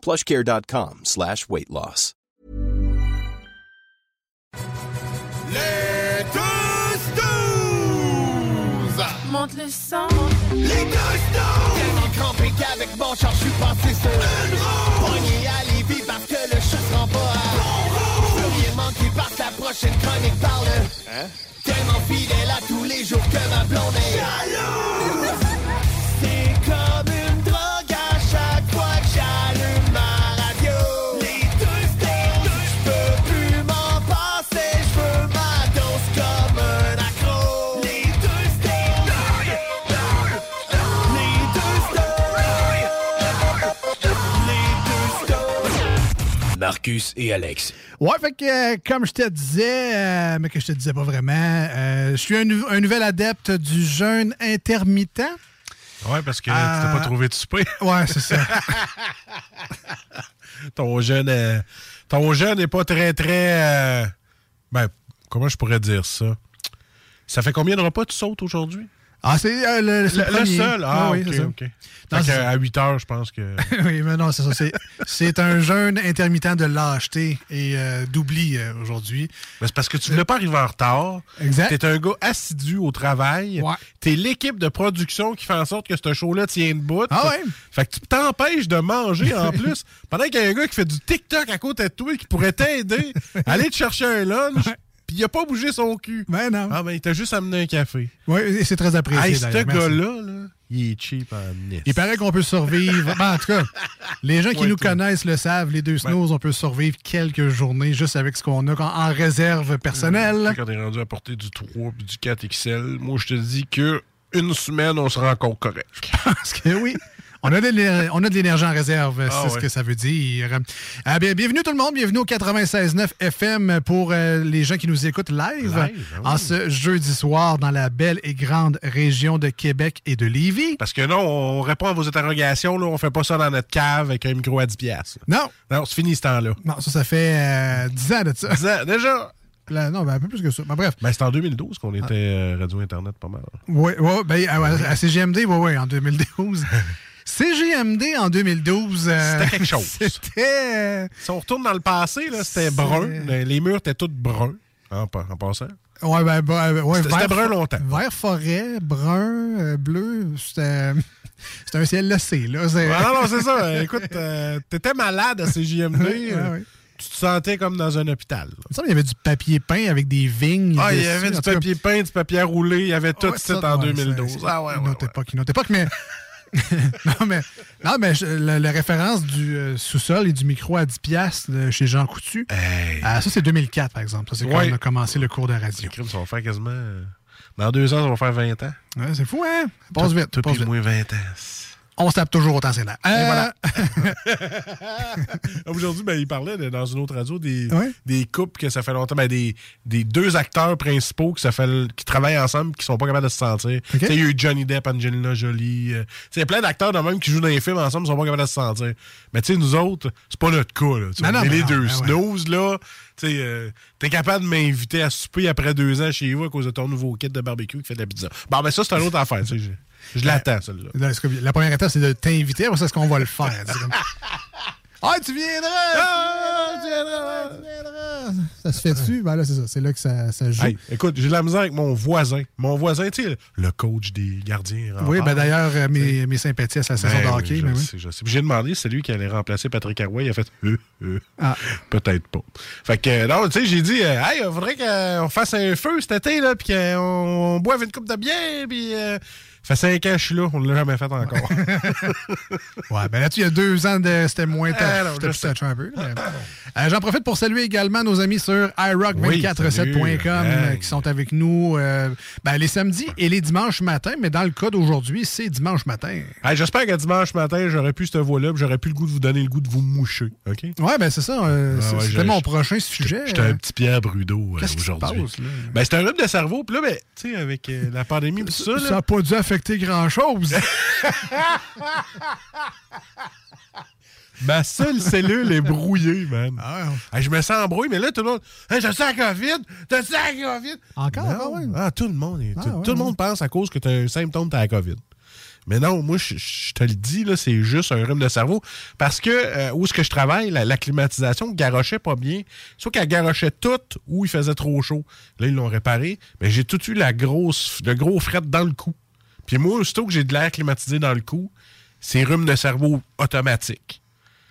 plushcare.com slash weight loss. Les! Monte le sang. Les deux snooze! Tellement crampé qu'avec mon char, je suis passé sur Une roue! Poigné à Lévis parce que le chat se rend pas à Je veux rien manquer parce que la prochaine chronique parle Tellement fidèle à tous les jours que ma blonde est Jalouse! C'est comme Marcus et Alex. Ouais, fait que, euh, comme je te disais, euh, mais que je te disais pas vraiment, euh, je suis un, nou- un nouvel adepte du jeûne intermittent. Ouais, parce que Euh, tu t'as pas trouvé de souper. Ouais, c'est ça. ton jeûne euh, ton jeûne n'est pas très, très... euh, ben, comment je pourrais dire ça? Ça fait combien de repas tu sautes aujourd'hui? Ah, c'est euh, le, c'est Le, le le premier. seul? Ah, oui, ok, c'est ça. ok. Non, Fait c'est- qu'à 8 heures, je pense que... oui, mais non, c'est ça. C'est, un jeûne intermittent de lâcheté et euh, d'oubli euh, aujourd'hui. C'est parce que tu voulais pas arriver en retard. Exact. T'es un gars assidu au travail. Ouais. T'es l'équipe de production qui fait en sorte que ce show-là tient debout. Ah ouais? Fait que tu t'empêches de manger en plus. Pendant qu'il y a un gars qui fait du TikTok à côté de toi qui pourrait t'aider, aller te chercher un lunch, puis il a pas bougé son cul. Ben non. Ah ben il t'a juste amené un café. Oui, et c'est très apprécié. Hey, ce gars-là, là, il est cheap nest. Il paraît qu'on peut survivre. Ben, en tout cas, les gens qui Ouais, nous toi. connaissent le savent, les deux snows, on peut survivre quelques journées juste avec ce qu'on a en réserve personnelle. Quand on est rendu à porter du 3 puis du 4 XL, moi je te dis que une semaine, on sera encore correct. Parce que oui. On a, de l'énergie en réserve, Ah c'est ce que ça veut dire. Ah, bien, bienvenue tout le monde, bienvenue au 96.9 FM pour euh, les gens qui nous écoutent live, Live, ah oui. en ce jeudi soir dans la belle et grande région de Québec et de Lévis. Parce que non, on répond à vos interrogations, là, on fait pas ça dans notre cave avec un micro à 10 piastres. Non, Non, c'est fini ce temps-là. non, ça, ça fait euh, 10 ans de ça. Ça, Déjà, Là, non, ben, un peu plus que ça. Ben, bref. ben, c'est en 2012 qu'on était euh, radio-internet pas mal. Oui, ouais, ben, à, à CGMD, oui, oui, en 2012. CGMD en 2012. euh, C'était quelque chose. C'était. euh, Si on retourne dans le passé, là, c'était brun. Les murs étaient tous bruns, en, en passant. Ouais, ben, ben, ouais, C'était- vert- brun longtemps. Vert forêt, brun, euh, bleu, c'était. C'était un ciel lacé, là. c'est- Ah, non, non, c'est ça. Écoute, euh, t'étais malade à CJMD. Ouais, ouais. Tu te sentais comme dans un hôpital. là. Il me semble qu'il y avait du papier peint avec des vignes. Ah, il y avait du papier peint, du papier à rouler, il y avait tout ça en ouais, 2012. c'est- Ah ouais, Une autre époque, une autre époque, mais. non, mais, non, mais je- la, la référence du euh, sous-sol et du micro à 10$ piastres de chez Jean Coutu, Hey. ah, ça, c'est 2004, par exemple. Ça, c'est quand on a commencé le cours de radio. Les crimes, ça va faire quasiment. euh, Dans deux ans, ça va faire 20 ans. Ouais, c'est fou, hein? Ça passe vite. ça Toi, passe vite. moins 20 ans. On se tape toujours autant, c'est là. Et voilà. Aujourd'hui, ben, il parlait de- dans une autre radio des, des couples que ça fait longtemps, ben, des, des deux acteurs principaux que ça fait, l- qui travaillent ensemble qui sont pas capables de se sentir. Ok. Tu sais, Il y a eu Johnny Depp, Angelina Jolie. euh, Il y a plein d'acteurs de même qui jouent dans les films ensemble qui sont pas capables de se sentir. Mais tu sais, nous autres, c'est pas notre cas. Là, Non, non, mais les non, deux ben ouais. snooze, là. Tu euh, T'es capable de m'inviter à souper après deux ans chez vous à cause de ton nouveau kit de barbecue qui fait de la pizza. Bon, mais ça, c'est une autre affaire. Je, l'attends, celle-là. La première étape, c'est de t'inviter. Après ça, est-ce qu'on va le faire? Ah, tu viendras! Ah, tu viendras! Tu viendras! Ça se fait dessus? Ben là, c'est ça. C'est là que ça, ça joue. Hey, écoute, j'ai de la misère avec mon voisin. Mon voisin, tu sais, le coach des gardiens. oui, ben d'ailleurs, euh, mes, mes sympathies à sa saison Ben de oui, hockey. je mais oui. sais, je sais. Puis J'ai demandé si c'est lui qui allait remplacer Patrick Roy. Il a fait euh, euh. Ah. Peut-être pas. Fait que, non, tu sais, j'ai dit, hey, il faudrait qu'on fasse un feu cet été, là, puis qu'on boive une coupe de bière, puis. euh, ça fait cinq ans que je suis là, on ne l'a jamais fait encore. Ouais, ben là-dessus, il y a deux ans, de... c'était moins. Ah, C'était plus un peu. mais- Euh, J'en profite pour saluer également nos amis sur iRock247.com Oui, salut. euh, qui sont avec nous euh, ben, les samedis et les dimanches matin, mais dans le cas d'aujourd'hui, c'est dimanche matin. Hey, J'espère que dimanche matin, j'aurais pu cette voix-là, puis j'aurais pu le goût de vous donner le goût de vous moucher. OK? Ouais, ben c'est ça. euh, Ah ouais, C'était mon prochain sujet. J'étais un petit Pierre Brudeau aujourd'hui. Ben, c'est un rhume de cerveau, puis là, ben, tu sais, avec la pandémie, tout ça, là, Ça n'a pas dû affecter grand-chose. ma seule cellule est brouillée, man. Ah ouais. Hey, je me sens embrouillé, mais là, tout le monde. Hey, t'as ça la COVID? T'as ça la COVID? Encore? Non. Ah ouais. Ah, tout le monde. Ah tout, ouais, tout le ouais. monde pense à cause que t'as un symptôme, t'as la COVID. Mais non, moi, je, je te le dis, là, c'est juste un rhume de cerveau. Parce que euh, où est-ce que je travaille, la, la climatisation garochait pas bien. Soit qu'elle garochait toute ou il faisait trop chaud. Là, ils l'ont réparé. Mais j'ai tout eu la grosse, le gros fret dans le cou. Puis moi, aussitôt que j'ai de l'air climatisé dans le cou, c'est rhume de cerveau automatique.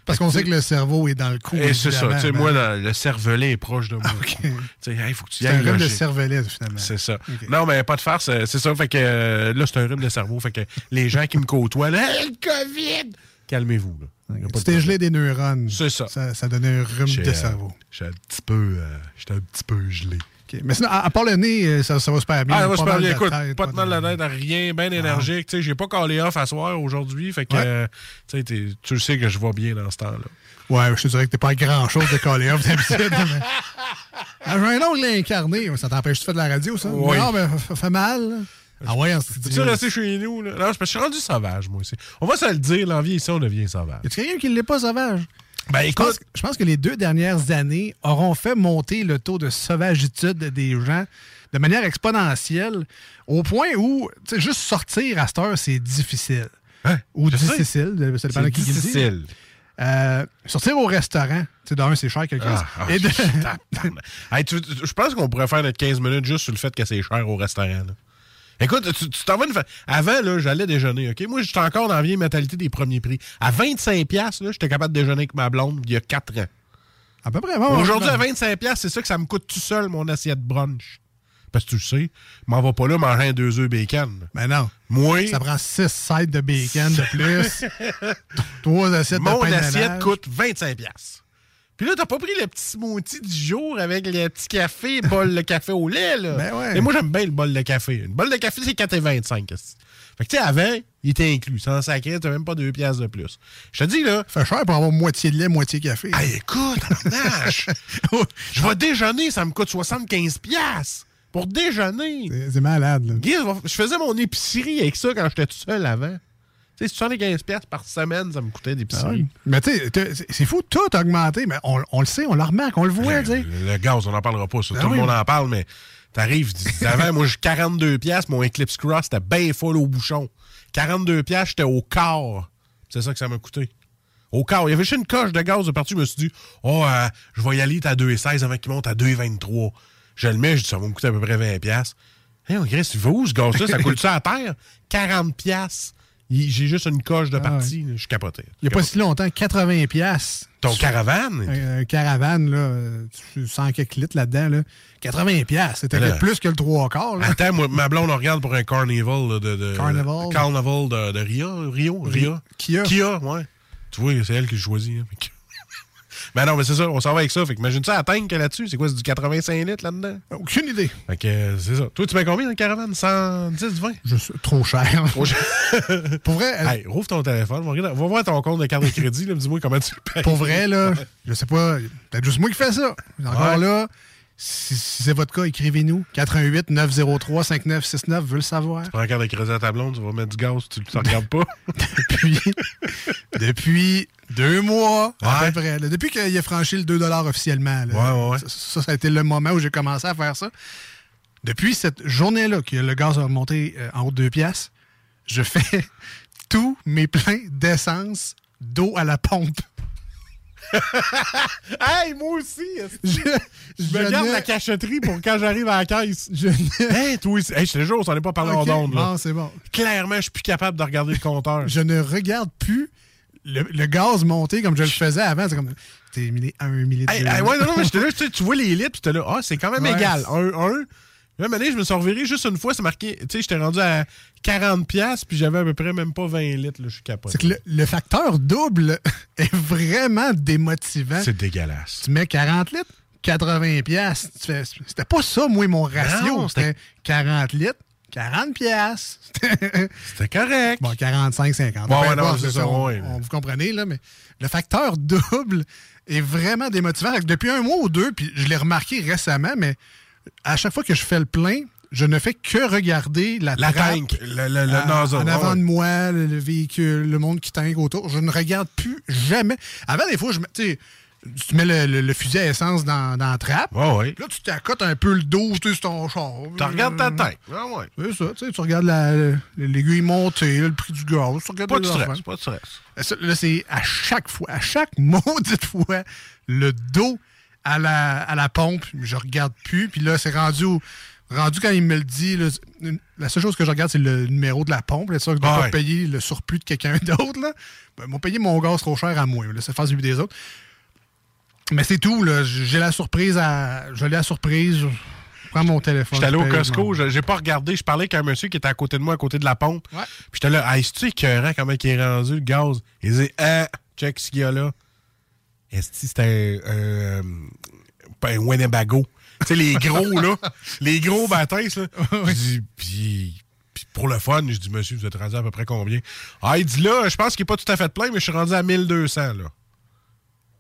Parce qu'on sait que le cerveau est dans le cou. Et c'est ça. Tu sais, ben. moi, le, le cervelet est proche de moi. OK. Tu sais, il faut que tu y C'est un rhume de cervelet, finalement. C'est ça. Non, mais pas de farce. euh, C'est ça. Fait que euh, là, c'est un rhume de cerveau. Fait que les gens qui me côtoient, là, Hey, le COVID! Calmez-vous. Là. Y a pas de Tu t'es gelé des neurones. C'est ça. Ça, ça donnait un rhume de euh, cerveau. J'étais un petit peu, euh, j'étais un petit peu gelé. Mais sinon, à, à part le nez, euh, ça, ça va super bien. Ah, ça va Pas super bien. de Écoute, tête, pas de mal la tête, rien, bien énergique. Tu sais, j'ai pas collé off à soir aujourd'hui. Fait que, Ouais. euh, tu sais, tu sais que je vais bien dans ce temps-là. Ouais, je te dirais que t'es pas grand-chose de coller off d'habitude. mais- Ah, J'ai un ongle incarné. Ça t'empêche de faire de la radio, ça? Oui. Non, mais ça fait- mal. Ah ouais, on se dit. Peux-tu rester chez nous? Là? Non, je suis rendu sauvage, moi aussi. On va se le dire, l'envie ici, on devient sauvage. Y a quelqu'un qui ne l'est pas sauvage? Ben Je pense, je que les deux dernières années auront fait monter le taux de sauvagitude des gens de manière exponentielle au point où juste sortir à cette heure, c'est difficile. Hein? Ou Je difficile, ça dépend de qui dit. difficile. Euh, sortir au restaurant, tu sais, d'un, c'est cher quelque chose. Ah, ah, Et de- tabarnak. Hey, tu- tu- je pense qu'on pourrait faire notre 15 minutes juste sur le fait que c'est cher au restaurant. là. Écoute, tu t'en vas une Avant, là, j'allais déjeuner, OK? Moi, j'étais encore dans la vieille mentalité des premiers prix. À 25$, piastres, là, j'étais capable de déjeuner avec ma blonde il y a 4 ans. à peu près. bon, Aujourd'hui, à 25$, piastres, c'est ça que ça me coûte tout seul, mon assiette brunch. Parce que tu le sais, m'en va pas là manger un deux œufs bacon. Mais non. Moi, Ça prend 6 sides de bacon de plus. Trois assiettes mon de de assiette ménage. coûte 25$. Puis là, t'as pas pris le petit smoothie du jour avec le petit café, bol de café au lait, là. Ben ouais. Et moi, j'aime bien le bol de café. Une bol de café, c'est 4,25$. esti. Fait que, tu sais, avant, il était inclus. Sans sacré, t'as même pas 2 piastres de plus. Je te dis, là, Fait cher pour avoir moitié de lait, moitié café. hey, écoute, je vais déjeuner, ça me coûte 75$. piastres Pour déjeuner. C'est malade, là. Je faisais mon épicerie avec ça quand j'étais tout seul avant. Tu sais, 75$ piastres par semaine, ça me coûtait Ah d'épicerie. ouais. Mais tu sais, t'as- c'est- fou, tout a augmenté, mais on, on le sait, on le remarque, on le voit, tu sais. Le, gaz, on n'en parlera pas. ça. Ben Tout oui. le monde en parle, mais t'arrives. Avant, moi, j'ai 42 pièces Mon Eclipse Cross, c'était bien full au bouchon. 42 pièces j'étais au quart. C'est ça que ça m'a coûté. Au quart. Il y avait juste une coche de gaz de partout. Je me suis dit, oh, euh, je vais y aller, t'es à 2,16 avant qu'il monte à 2,23. Je le mets, je dis, ça va me coûter à peu près 20 pièces Hé, hey, Chris, tu vas où ce gaz-là? Ça coûte ça à terre? 40 pièces J'ai juste une coche de partie. là. Je suis capoté. Ah Il n'y a pas si longtemps, 80 pièces Ton caravane? un, un caravane, là, euh, tu sens quelques litres là-dedans, là. 80 pièces c'était Là. plus que le trois quarts. Attends, moi, ma blonde, on regarde pour un carnival là, de, de. Carnival? Carnival de, de Rio. Rio? Ria? Kia. Kia, ouais. Tu vois, c'est elle qui choisit. Hein. Mais non, mais c'est ça, on s'en va avec ça. Fait que imagine ça, atteindre que là-dessus, c'est quoi, c'est du 85 litres là-dedans? Aucune idée. Fait que euh, c'est ça. Toi, tu mets combien dans le caravane? 110, 20? Je suis trop cher. Oh, je- pour vrai, hey, rouvre ton téléphone, va, voir ton compte de carte de crédit, dis-moi comment tu le payes. pour vrai, là, je sais pas, peut-être juste moi qui fais ça. Encore Ouais. là, si, si c'est votre cas, écrivez-nous. 88 903 5969 veut le savoir. Prends la carte de crédit à ta blonde, tu vas mettre du gaz, tu ne regardes pas. Depuis, depuis deux mois, à Ouais. peu près. là. depuis qu'il a franchi le 2 officiellement. là. Ouais, ouais, ça, ça a été le moment où j'ai commencé à faire ça. Depuis cette journée-là, que le gaz a remonté euh, en haut de 2 piastres, je fais tous mes pleins d'essence d'eau à la pompe. hey, moi aussi! Je, Je me garde la cachetterie pour quand j'arrive à la caisse. Je ne- Hey, toi. Hey, je te jure, on s'en est pas parlé Ok, en ondes. Bon, c'est bon. Clairement, je suis plus capable de regarder le compteur. Je ne regarde plus le, le gaz monter comme je le faisais avant. C'est comme. T'es un millilitre. Hey, ouais, non, non, mais j'étais là, tu vois les litres, puis t'es là, ah, c'est quand même Ouais. égal. Un, un. Là, donné, je me suis reviré juste une fois, c'est marqué, tu sais, j'étais rendu à 40$, piastres, puis j'avais à peu près même pas 20 litres, là, je suis capable. C'est que le, le facteur double est vraiment démotivant. C'est dégueulasse. Tu mets 40 litres, 80 piastres. Tu fais, C'était pas ça, moi, mon ratio. C'était 40 litres, 40 piastres. C'était- correct. bon, 45, 50. Bon, ouais, non, c'est ça, on- vous comprenez, là, mais le facteur double est vraiment démotivant. Depuis un mois ou deux, puis je l'ai remarqué récemment, mais à chaque fois que je fais le plein, je ne fais que regarder la, La trappe tank, le, le, le à- nozzle. en avant ouais. de moi, le, le véhicule, le monde qui tangue autour. Je ne regarde plus jamais. Avant, des fois, je mets- tu mets le, le- le fusil à essence dans, dans la trappe. Ouais. Là, tu t'accotes un peu le dos sur ton char. Tu regardes ta tête. Ouais, ouais. C'est ça, tu sais, tu regardes la- l'aiguille montée, là, le prix du gaz, tu regardes Pas de stress, pas de stress. Là, c'est à chaque fois, à chaque maudite fois, le dos à la, à la pompe, je regarde plus. Puis là, c'est rendu au- rendu quand il me le dit. là, c'est- la seule chose que je regarde, c'est le numéro de la pompe. Là, ça, je dois Ah pas ouais. payer le surplus de quelqu'un d'autre. Là. Ben, ils m'ont payé mon gaz trop cher à moi. Là, ça fait du des autres. Mais c'est tout. là. J'ai la surprise à. Je l'ai la surprise. Je prends mon téléphone. J'étais allé au Costco, j'ai pas regardé. Je parlais avec un monsieur qui était à côté de moi, à côté de la pompe. Ouais. Puis j'étais là, hey, c'est-tu écœurant comment il est rendu le gaz? Il dit, ah, check ce qu'il y a là. Est-ce que c'était un, un, pas un Winnebago? Tu sais, les gros, là. Les gros bâtisses, là. Je dis, puis, puis pour le fun, je dis, monsieur, vous êtes rendu à peu près combien? Ah, il dit là, je pense qu'il est pas tout à fait plein, mais je suis rendu à 1200, là.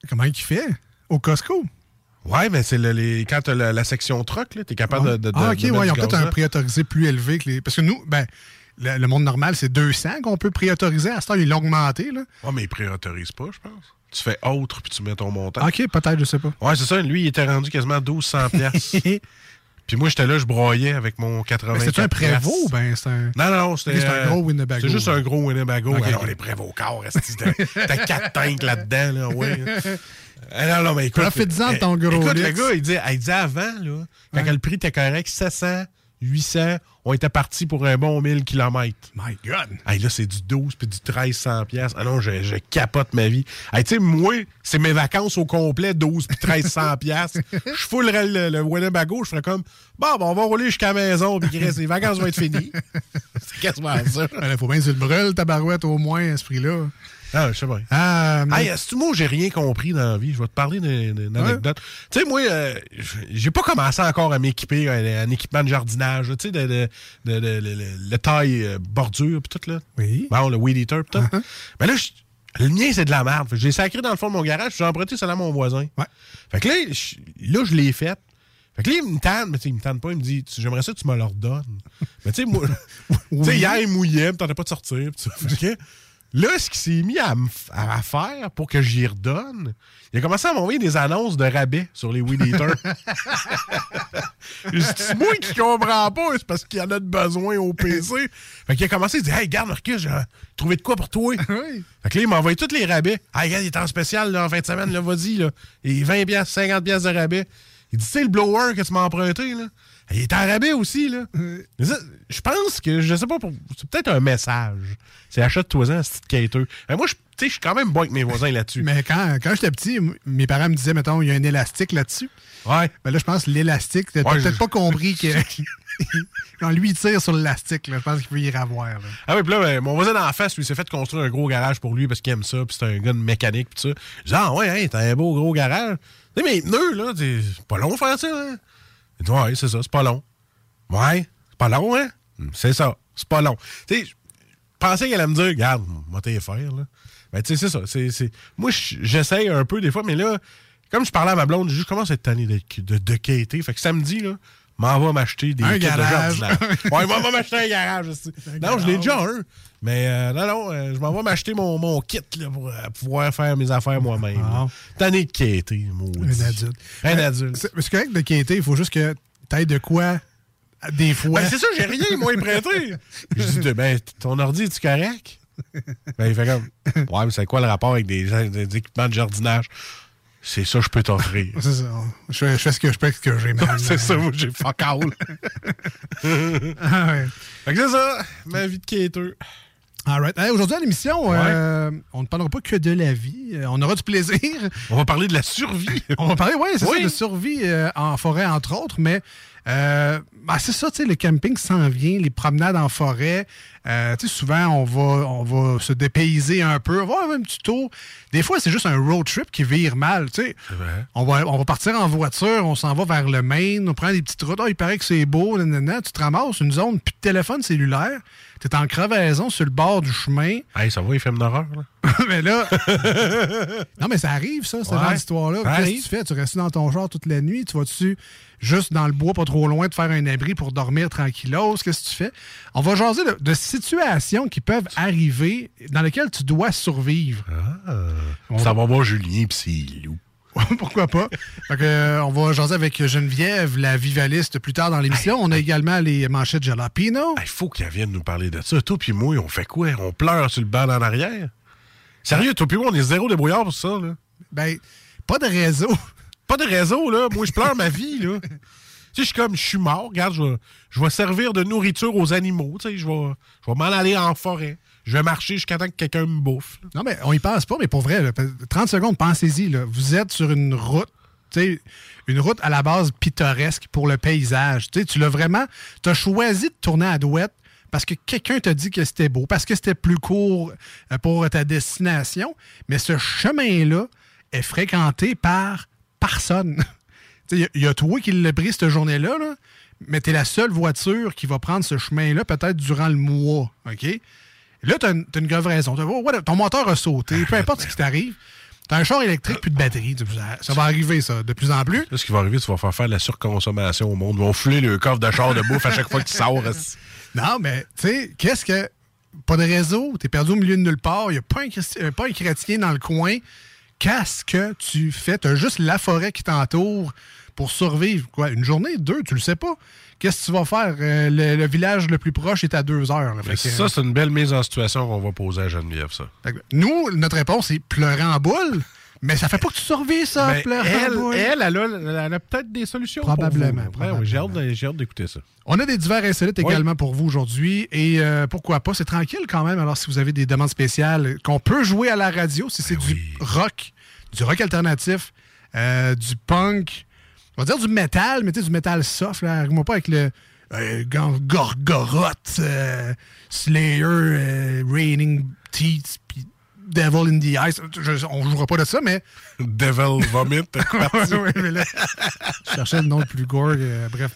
Comment il fait? Au Costco? Ouais, mais c'est le- les, quand t'as la, la section truck, là, t'es capable de, de, ah, OK, de ouais, ils ont peut-être un prix autorisé plus élevé que les. Parce que nous, ben, le, le monde normal, c'est 200 qu'on peut préautoriser. À ce temps, ils l'ont augmenté, là. Ouais, mais il priorise pas, je pense. Tu fais autre, puis tu mets ton montant. OK, peut-être, je sais pas. Ouais, c'est ça. Lui, il était rendu quasiment à 1200 piastres. Puis moi, j'étais là, je broyais avec mon 80 Mais c'est un Prévost, ben, c'est un. Non, non, non, c'était... Un gros Winnebago. C'est juste un gros Winnebago. Ok, Alors, ok. les Prévost corps, t'as quatre tanks là-dedans, là, ouais. Ah, non, non, mais écoute... Profites-en de ton gros Écoute, le gars, il dit, il dit avant, là, quand Ouais. le prix était correct, 700, 800, on était parti pour un bon 1000 km. My God! Hey, là, c'est du 12 puis du 1300 pièces. Ah non, je, je capote ma vie. Hey, tu sais, moi, c'est mes vacances au complet, 12 puis 1300 pièces. Je foulerais le, le Winnebago, je ferais comme, bon, ben, on va rouler jusqu'à la maison, puis les vacances vont être finies. c'est quasiment ça. Il faut bien que tu le brûles, ta barouette, au moins, à ce prix-là. Ah, je sais pas. Ah, mais- Hey, est-ce que moi, j'ai rien compris dans la vie? Je vais te parler d'une anecdote. Tu sais, moi, euh, j'ai pas commencé encore à m'équiper un, un équipement de jardinage, tu sais, de, de, de, le taille euh, bordure, puis tout, là. Oui. Bon, le weed eater, pis tout. Mais là, le mien, c'est de la merde. J'ai sacré dans le fond de mon garage, puis j'ai emprunté ça à mon voisin. Ouais. Fait que là, je, là, je l'ai fait. Fait que là, il me tente, mais tu sais, il me tente pas, il me dit, j'aimerais ça que tu me le redonnes. mais tu sais, moi, tu sais, hier, il mouillait, puis t'entendais pas de sortir, pis. Fait que là, ce qu'il s'est mis à, faire pour que j'y redonne, il a commencé à m'envoyer des annonces de rabais sur les weed eaters. C'est moi qui comprends pas, c'est parce qu'il y en a de besoin au PC. Fait qu'il a commencé à dire, hey, garde, Marcus, j'ai trouvé de quoi pour toi. Oui. Fait que là, il m'a envoyé tous les rabais. Ah, regarde, il est en spécial là, en fin de semaine, là, vas-y, là. Et 20 piastres, 50 piastres de rabais. Il dit, tu sais, le blower que tu m'as emprunté, là, il est en rabais aussi, là. Ça, Je pense que, je sais pas, pour- c'est peut-être un message. C'est achète-toi-en, un petit quêteux. Mais moi, je- suis quand même bon avec mes voisins là-dessus. Mais quand, quand j'étais petit, mes parents me disaient, mettons, il y a un élastique là-dessus. Ouais. Mais là, je pense que l'élastique, t'as Ouais, peut-être je- pas compris que. Quand lui, il tire sur l'élastique, je pense qu'il peut y ravoir. Là. Ah oui, puis là, ben, mon voisin d'en face, lui, s'est fait construire un gros garage pour lui parce qu'il aime ça, puis c'est un gars de mécanique, puis ça. Je dis, ah ouais, hein, t'as un beau gros garage. Tu sais, mais pneus, là, c'est pas long faire ça, hein? Il dit, ouais, c'est ça, c'est pas long. Ouais, c'est pas long, hein? Hum, C'est ça, c'est pas long. Tu sais, je pensais qu'elle allait me dire, regarde, moi, t'es faire, là. Ben, tu sais, c'est ça. c'est Moi, je- j'essaye un peu des fois, mais là, comme je parlais à ma blonde, je commence à être tanné de, de, de quêter. Fait que samedi, là, m'en va m'acheter des Un kits de garage. jardinage. ouais, m'en va m'acheter un garage. aussi. Non, je l'ai déjà un. Mais euh, non, non, euh, je m'en vais m'acheter mon, mon kit là, pour euh, pouvoir faire mes affaires moi-même. Ah. là. Tanné de quêter, maudit. Un adulte. Un adulte. C'est correct de quêter, il faut juste que t'aies de quoi, des fois. Ben, c'est ça, j'ai rien, moi, prêté. Je dis, ben, ton ordi, es-tu correct? Ben, il fait comme, ouais, mais c'est quoi le rapport avec des, des équipements de jardinage? C'est ça que je peux t'offrir. C'est ça. Je fais, je fais ce que je peux avec ce que j'ai, man. c'est ça, moi, j'ai fuck all. Ah ouais. fait que c'est ça, ma vie de quêteux. All right. Hey, Aujourd'hui, à l'émission, euh, on ne parlera pas que de la vie. Euh, On aura du plaisir. On va parler de la survie. On va parler, ouais, c'est Oui. ça, de survie euh, en forêt, entre autres, mais ben, c'est ça, tu sais, le camping s'en vient, les promenades en forêt. Euh, tu sais, souvent, on va, on va se dépayser un peu, on va avoir un petit tour. Des fois, c'est juste un road trip qui vire mal, tu sais. On va, on va partir en voiture, on s'en va vers le Maine, on prend des petites routes. Ah, il paraît que c'est beau, nanana. tu te ramasses une zone, plus de téléphone cellulaire. Tu es en crevaison sur le bord du chemin. Hey, ça va, les films d'horreur, là? mais là. non, mais ça arrive, ça, ce Ouais, genre d'histoire-là. ça Qu'est-ce que tu fais? Tu restes dans ton char toute la nuit? Tu vas-tu juste dans le bois, pas trop loin, te faire un abri pour dormir tranquillos? Qu'est-ce que tu fais? On va jaser de, de situations qui peuvent arriver dans lesquelles tu dois survivre. On Ça va voir Julien pis c'est loup. Pourquoi pas? Euh, on va jaser avec Geneviève, la vivaliste, plus tard dans l'émission. On a également les manchettes Jalapino. Il faut qu'elle vienne nous parler de ça. Toi puis moi, on fait quoi? On pleure sur le banc en arrière? Sérieux, toi puis moi, on est zéro débrouillard pour ça, là. Ben, pas de réseau. Pas de réseau, là. Moi, je pleure ma vie, là. Je suis comme, je suis mort. Regarde, je vais, servir de nourriture aux animaux. Tu sais, je vais, je m'en aller en forêt. Je vais marcher jusqu'à temps que quelqu'un me bouffe. Non, mais on y pense pas, mais pour vrai, là, 30 secondes, pensez-y. Vous êtes sur une route, une route à la base pittoresque pour le paysage. Tu l'as vraiment. Tu as choisi de tourner à douette parce que quelqu'un t'a dit que c'était beau, parce que c'était plus court euh, pour ta destination. Mais ce chemin-là est fréquenté par personne. Il y, a- il y a toi qui l'as pris cette journée-là, là, mais tu es la seule voiture qui va prendre ce chemin-là peut-être durant le mois. OK? Là, tu as, une t'as une grave raison. T'as- oh, ton moteur a sauté, peu importe ce qui t'arrive. Tu as un char électrique plus de batterie. Ça, va arriver, ça, de plus en plus. Là, ce qui va arriver, tu vas faire faire de la surconsommation au monde. Ils vont fouler le coffre de char de bouffe à chaque fois que tu sors. Non, mais, tu sais, qu'est-ce que. Pas de réseau, t'es perdu au milieu de nulle part, il n'y a pas un, euh, pas un chrétien dans le coin. Qu'est-ce que tu fais? T'as juste la forêt qui t'entoure pour survivre. Quoi, une journée, deux, tu le sais pas. Qu'est-ce que tu vas faire? Euh, le, le village le plus proche est à deux heures. là. Fait que, Ça, c'est une belle mise en situation qu'on va poser à Geneviève, ça. nous, notre réponse, c'est pleurer en boule. Mais ça fait pas que tu survis, ça, en elle, elle, elle a, elle a peut-être des solutions. Probablement. Ben oui, j'ai hâte d'écouter ça. On a des divers insolites Oui. également pour vous aujourd'hui. Et euh, pourquoi pas, c'est tranquille quand même. Alors, si vous avez des demandes spéciales qu'on peut jouer à la radio, si c'est Ben du rock, du rock alternatif, euh, du punk, on va dire du métal, mais tu sais, du métal soft. Là. Arrive-moi pas avec le euh, Gor- Gorgoroth, euh, Slayer, Raining Teeth, puis Devil in the Ice. Je- on jouera pas de ça, mais Devil Vomit. Mais là, je cherchais le nom le plus gore. euh, bref.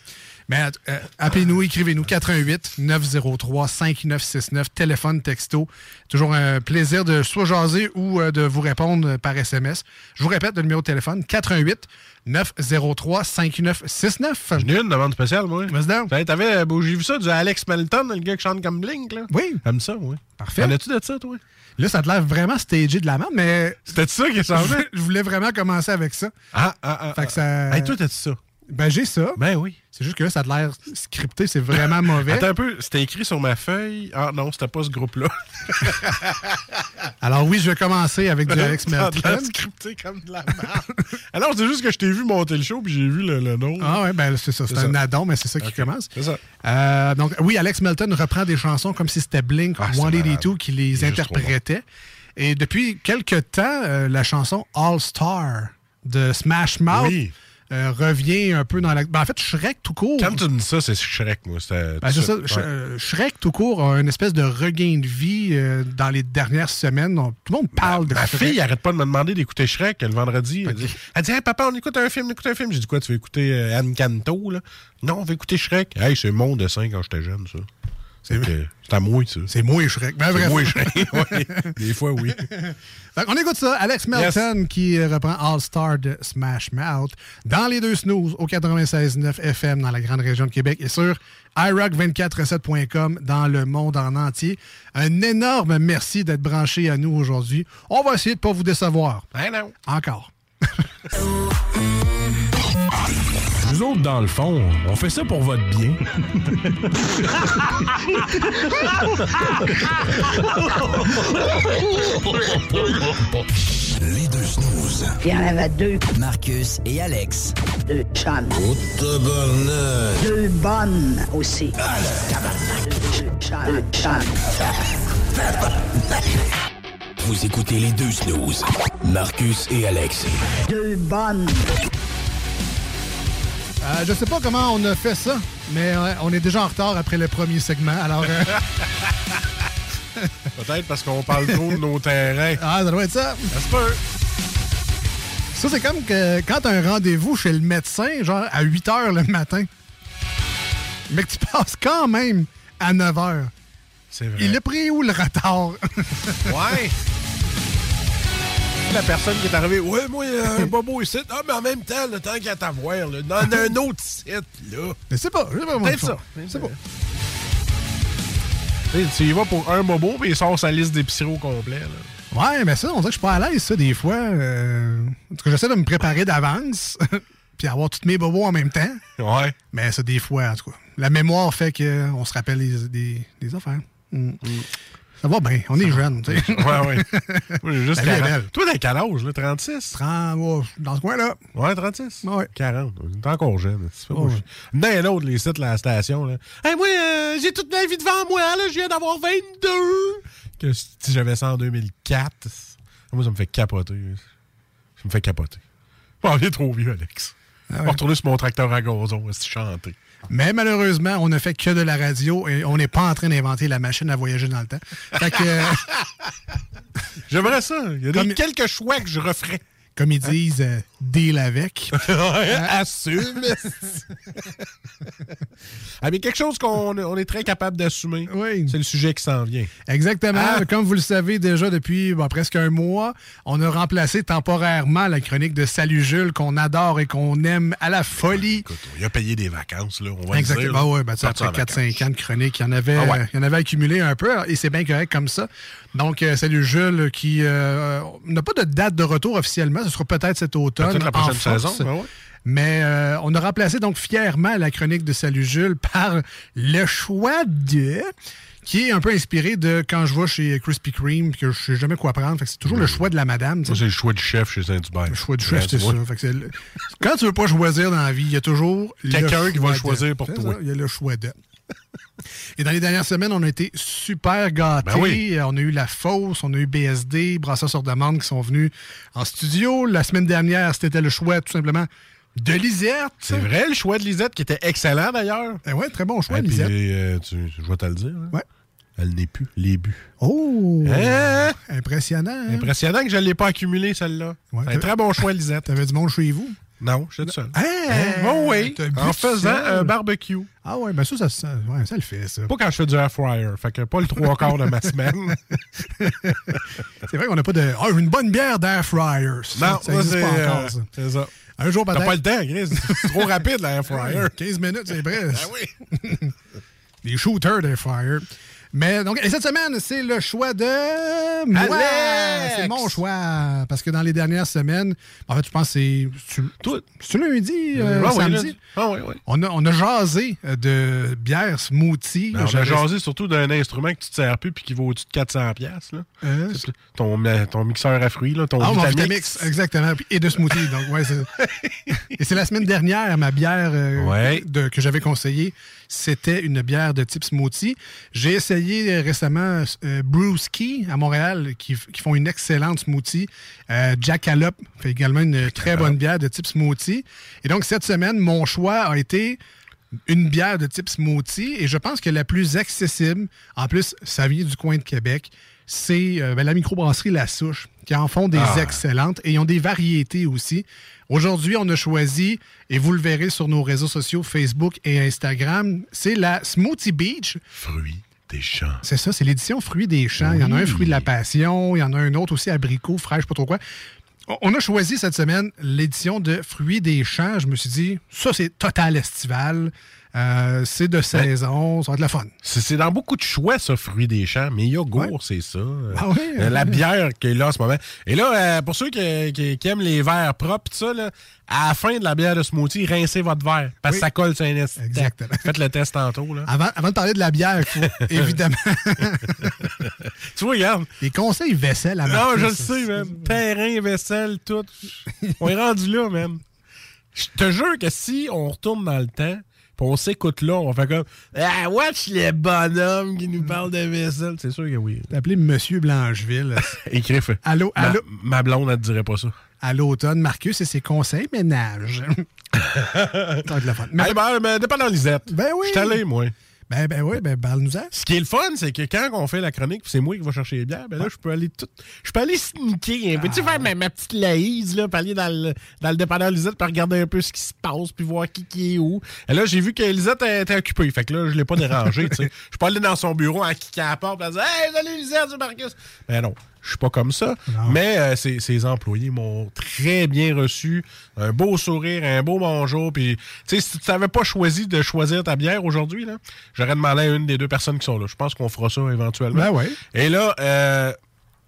Mais euh, appelez-nous, écrivez-nous 88 903 5969, téléphone, texto. Toujours un plaisir de soit jaser ou euh, de vous répondre par SMS. Je vous répète le numéro de téléphone 88 903 5969. J'en ai une demande spéciale, moi. Vas-y. Ben, t'avais, j'ai vu ça du Alex Melton, le gars qui chante comme Blink, là. Oui. T'aimes ça, oui. Parfait. En as-tu de ça, toi? Là, ça te l'air vraiment stagé de la merde, mais C'était ça qui est voulais- je voulais vraiment commencer avec ça. Ah, ah, ah. Fait que ça- Hey, toi, t'as-tu ça? Ben, j'ai ça. Ben oui. C'est juste que là, ça a l'air scripté, c'est vraiment mauvais. Attends un peu, c'était écrit sur ma feuille. Ah non, c'était pas ce groupe-là. Alors oui, je vais commencer avec du Alex Ça a scripté comme de la merde. Alors, c'est juste que je t'ai vu monter le show, puis j'ai vu le, le nom. Ah ouais, ben c'est ça. C'est un addon, mais c'est ça qui commence. C'est ça. Euh, donc oui, Alex Melton reprend des chansons comme si c'était Blink Ah, c'est 182 malade. qui les interprétait. Et depuis quelques temps, euh, la chanson All Star de Smash Mouth Oui. Euh, revient un peu dans la... Ben, en fait, Shrek tout court... Quand tu me dis ça, c'est Shrek, moi. C'était- Ben, c'est ça. Ouais. Sh- euh, Shrek tout court a une espèce de regain de vie euh, dans les dernières semaines. On- tout le monde parle de Ma Shrek. fille arrête pas de me demander d'écouter Shrek le vendredi. Elle dit, elle dit Hey, papa, on écoute un film, on écoute un film. J'ai dit quoi, tu veux écouter Anne Canto, là? Non, on veut écouter Shrek. Hey, c'est mon dessin quand j'étais jeune, ça. C'est à moi, ça. C'est moi et Shrek. Ben, C'est moi, Shrek. Ouais. Des fois, oui. Fait qu'on écoute ça. Alex Melton qui reprend All Star de Smash Mouth dans les deux snooze au 96.9 FM dans la grande région de Québec et sur iRock247.com dans le monde en entier. Un énorme merci d'être branché à nous aujourd'hui. On va essayer de pas vous décevoir. Ben non. Encore. Nous autres, dans le fond, on fait ça pour votre bien. Les deux snooze. Il y en avait deux. Marcus et Alex. Deux chums. Oh, tabarnak. Deux bonnes aussi. Deux chums. Deux chums. Vous écoutez les deux snooze. Marcus et Alex. Deux bonnes. Euh, je sais pas comment on a fait ça, mais euh, on est déjà en retard après le premier segment. Alors, euh, Peut-être parce qu'on parle trop de nos terrains. ah, ça doit être ça. Ça se peut. Ça, c'est comme que quand t'as un rendez-vous chez le médecin, genre à 8 h le matin, mais que tu passes quand même à 9 h. C'est vrai. Il a pris où le retard? Ouais. La personne qui est arrivée, ouais, moi, il y a un bobo ici. Ah, mais en même temps, le temps qu'il y a à t'avoir, là, dans un autre site, là. Mais c'est pas, c'est pas moi. Peut-être ça. C'est pas. Tu sais, Tu y vas pour un bobo, puis il sort sa liste d'épicerie au complet, là. Ouais, mais ça, on dirait que je suis pas à l'aise, ça, des fois. Euh... En tout cas, j'essaie de me préparer d'avance, puis avoir tous mes bobos en même temps. Ouais. Mais ça, des fois, en tout cas. La mémoire fait qu'on se rappelle des, des, des affaires. Mm. Ça va bien, on est jeunes, tu sais. Ouais, ouais. Juste La vie est 40. belle. Toi, t'as quel âge, là? 36? 30, ouais, dans ce coin-là. Ouais, 36? Ouais. 40. T'es encore jeune. Pas Ouais. Dans un autre, les sites, la station, là. Hey, moi, euh, j'ai toute ma vie devant moi, là. Je viens d'avoir 22. Que si j'avais ça en 2004, moi, ça me fait capoter. Ça me fait capoter. Bon, on est trop vieux, Alex. Ah On va retourner sur mon tracteur à gazon, on va se chanter. Mais malheureusement, on ne fait que de la radio et on n'est pas en train d'inventer la machine à voyager dans le temps. Fait que, euh, J'aimerais ça. Il y a des- Comme- quelques choix que je referais. Comme ils disent, euh, deal avec. Assume. ah, mais quelque chose qu'on on est très capable d'assumer, Oui. c'est le sujet qui s'en vient. Exactement. Ah. Comme vous le savez déjà depuis bon, presque un mois, on a remplacé temporairement la chronique de Salut Jules qu'on adore et qu'on aime à la folie. Écoute, il a payé des vacances, là, on va. Exactement. ouais, ben, après en 4-5 ans de chronique, il y en avait, Ah ouais. euh, il y en avait accumulé un peu et c'est bien correct comme ça. Donc, euh, salut Jules qui euh, n'a pas de date de retour officiellement. Ce sera peut-être cet automne. Peut-être la en prochaine saison. ben ouais. Mais euh, on a remplacé donc fièrement la chronique de Salut Jules par le choix de qui est un peu inspiré de quand je vais chez Krispy Kreme que je sais jamais quoi prendre. C'est toujours le choix de la madame. c'est le choix du chef chez Saint-Hubert. Le choix du chef, c'est ça. Fait que c'est le- Quand tu veux pas choisir dans la vie, il y a toujours le Quelqu'un qui va choisir pour toi. Il y a le choix de. Et dans les dernières semaines, on a été super gâtés. Ben oui. On a eu La Fosse, on a eu BSD, Brasseurs sur demande qui sont venus en studio. La semaine dernière, c'était le choix tout simplement de Lisette. C'est vrai, le choix de Lisette, qui était excellent d'ailleurs. Eh ouais, très bon choix, Et puis, Lisette. euh, tu- je vais te le dire. là. Ouais. Elle n'est plus. Les buts. Oh! Hein? Impressionnant. hein? Impressionnant que je ne l'ai pas accumulé, celle-là. Ouais, un très bon choix, Lisette. T'avais du monde chez vous? Non, je suis tout seul. Hein? Oh oui, T'as en faisant un barbecue. Ah ouais, ben ça, ça, ça, ouais, ça le fait, ça. Pas quand je fais du air fryer. Fait que pas le trois quarts de ma semaine. C'est vrai qu'on n'a pas de. Ah, une bonne bière d'air fryer. Ça, Non, ça existe c'est, pas euh, encore, ça. C'est ça. Un jour, T'as peut-être. pas le temps, Chris. C'est trop rapide, l'air fryer. 15 minutes, c'est vrai. Ah oui. Des shooters d'air fryer. Mais donc, et cette semaine, c'est le choix de moi. C'est mon choix. Parce que dans les dernières semaines, en fait, je pense que c'est. C'est lundi, euh, Ah oui, samedi. Ah oui, oui. On a, on a jasé de bière smoothie. Ben, on a jasé surtout d'un instrument que tu te sers plus puis qui vaut au-dessus de 400$. piastres, Là. Euh, ton, ton mixeur à fruits, là, ton Ah, mon Vitamix. Exactement. Et de smoothie. donc, ouais, c'est- et c'est la semaine dernière, ma bière euh, Ouais. de- que j'avais conseillée, c'était une bière de type smoothie. J'ai essayé euh, récemment euh, Brewski à Montréal, qui font une excellente smoothie. Euh, Jackalope fait également une très bonne bière de type smoothie. Et donc, cette semaine, mon choix a été une bière de type smoothie et je pense que la plus accessible, en plus, ça vient du coin de Québec, c'est euh, ben, la microbrasserie La Souche, qui en font des Ah. excellentes et ils ont des variétés aussi. Aujourd'hui, on a choisi, et vous le verrez sur nos réseaux sociaux Facebook et Instagram, c'est la Smoothie Beach. Fruits des champs. C'est ça, c'est l'édition Fruits des champs. Il y en a un Fruit de la Passion, il y en a un autre aussi abricot, fraîche, pas trop quoi. On- On a choisi cette semaine l'édition de Fruits des champs. Je me suis dit, ça, c'est total estival. Euh, c'est de saison, ça va être la fun. C'est dans beaucoup de choix, ça, fruits des champs. Mais yogourt, Ouais. c'est ça. Ah oui, Euh, la hein? bière qui est là en ce moment. Et là, euh, pour ceux qui, qui- qui aiment les verres propres, ça, là, à la fin de la bière de smoothie, rincez votre verre. Parce que Oui. ça colle sur un. Exactement. Faites le test tantôt. Là. Avant, avant de parler de la bière, il faut évidemment Tu vois, regarde. les conseils vaisselle à Non, je le sais, man. Terrain, vaisselle, tout. on est rendu là, man. Je te jure que si on retourne dans le temps, on s'écoute là, on fait comme Ah, watch les bonhommes qui nous parlent de vaisselle. C'est sûr que oui. T'as appelé Monsieur Blancheville Écrit. Allô, Ma, allô? ma blonde, elle te dirait pas ça. à l'automne. Marcus et ses conseils ménage. va être la fun. Mais- Eh ben, ben, dépendant Lisette. Ben oui. Je suis allé, moi. Ben, ben oui, ben parle-nous-en. Ce qui est le fun, c'est que quand on fait la chronique, puis c'est moi qui vais chercher les bières, ben là, je peux aller tout. Je peux aller sneaker. Ah. Peux-tu faire ma, ma petite laïse, là, puis aller dans le, dans le dépanneur Lisette, puis regarder un peu ce qui se passe, puis voir qui, qui est où. Et là, j'ai vu que Lisette était occupée. Fait que là, je l'ai pas dérangé, tu sais. Je pas allé dans son bureau en kickant à la porte, puis en disant Hey, salut Lisette, c'est Marcus. Ben non. Je suis pas comme ça, mais euh, ses, ses employés m'ont très bien reçu, un beau sourire, un beau bonjour, puis tu sais si tu n'avais pas choisi de choisir ta bière aujourd'hui j'aurais demandé à une des deux personnes qui sont là. Je pense qu'on fera ça éventuellement. Ben ouais. Et là, euh,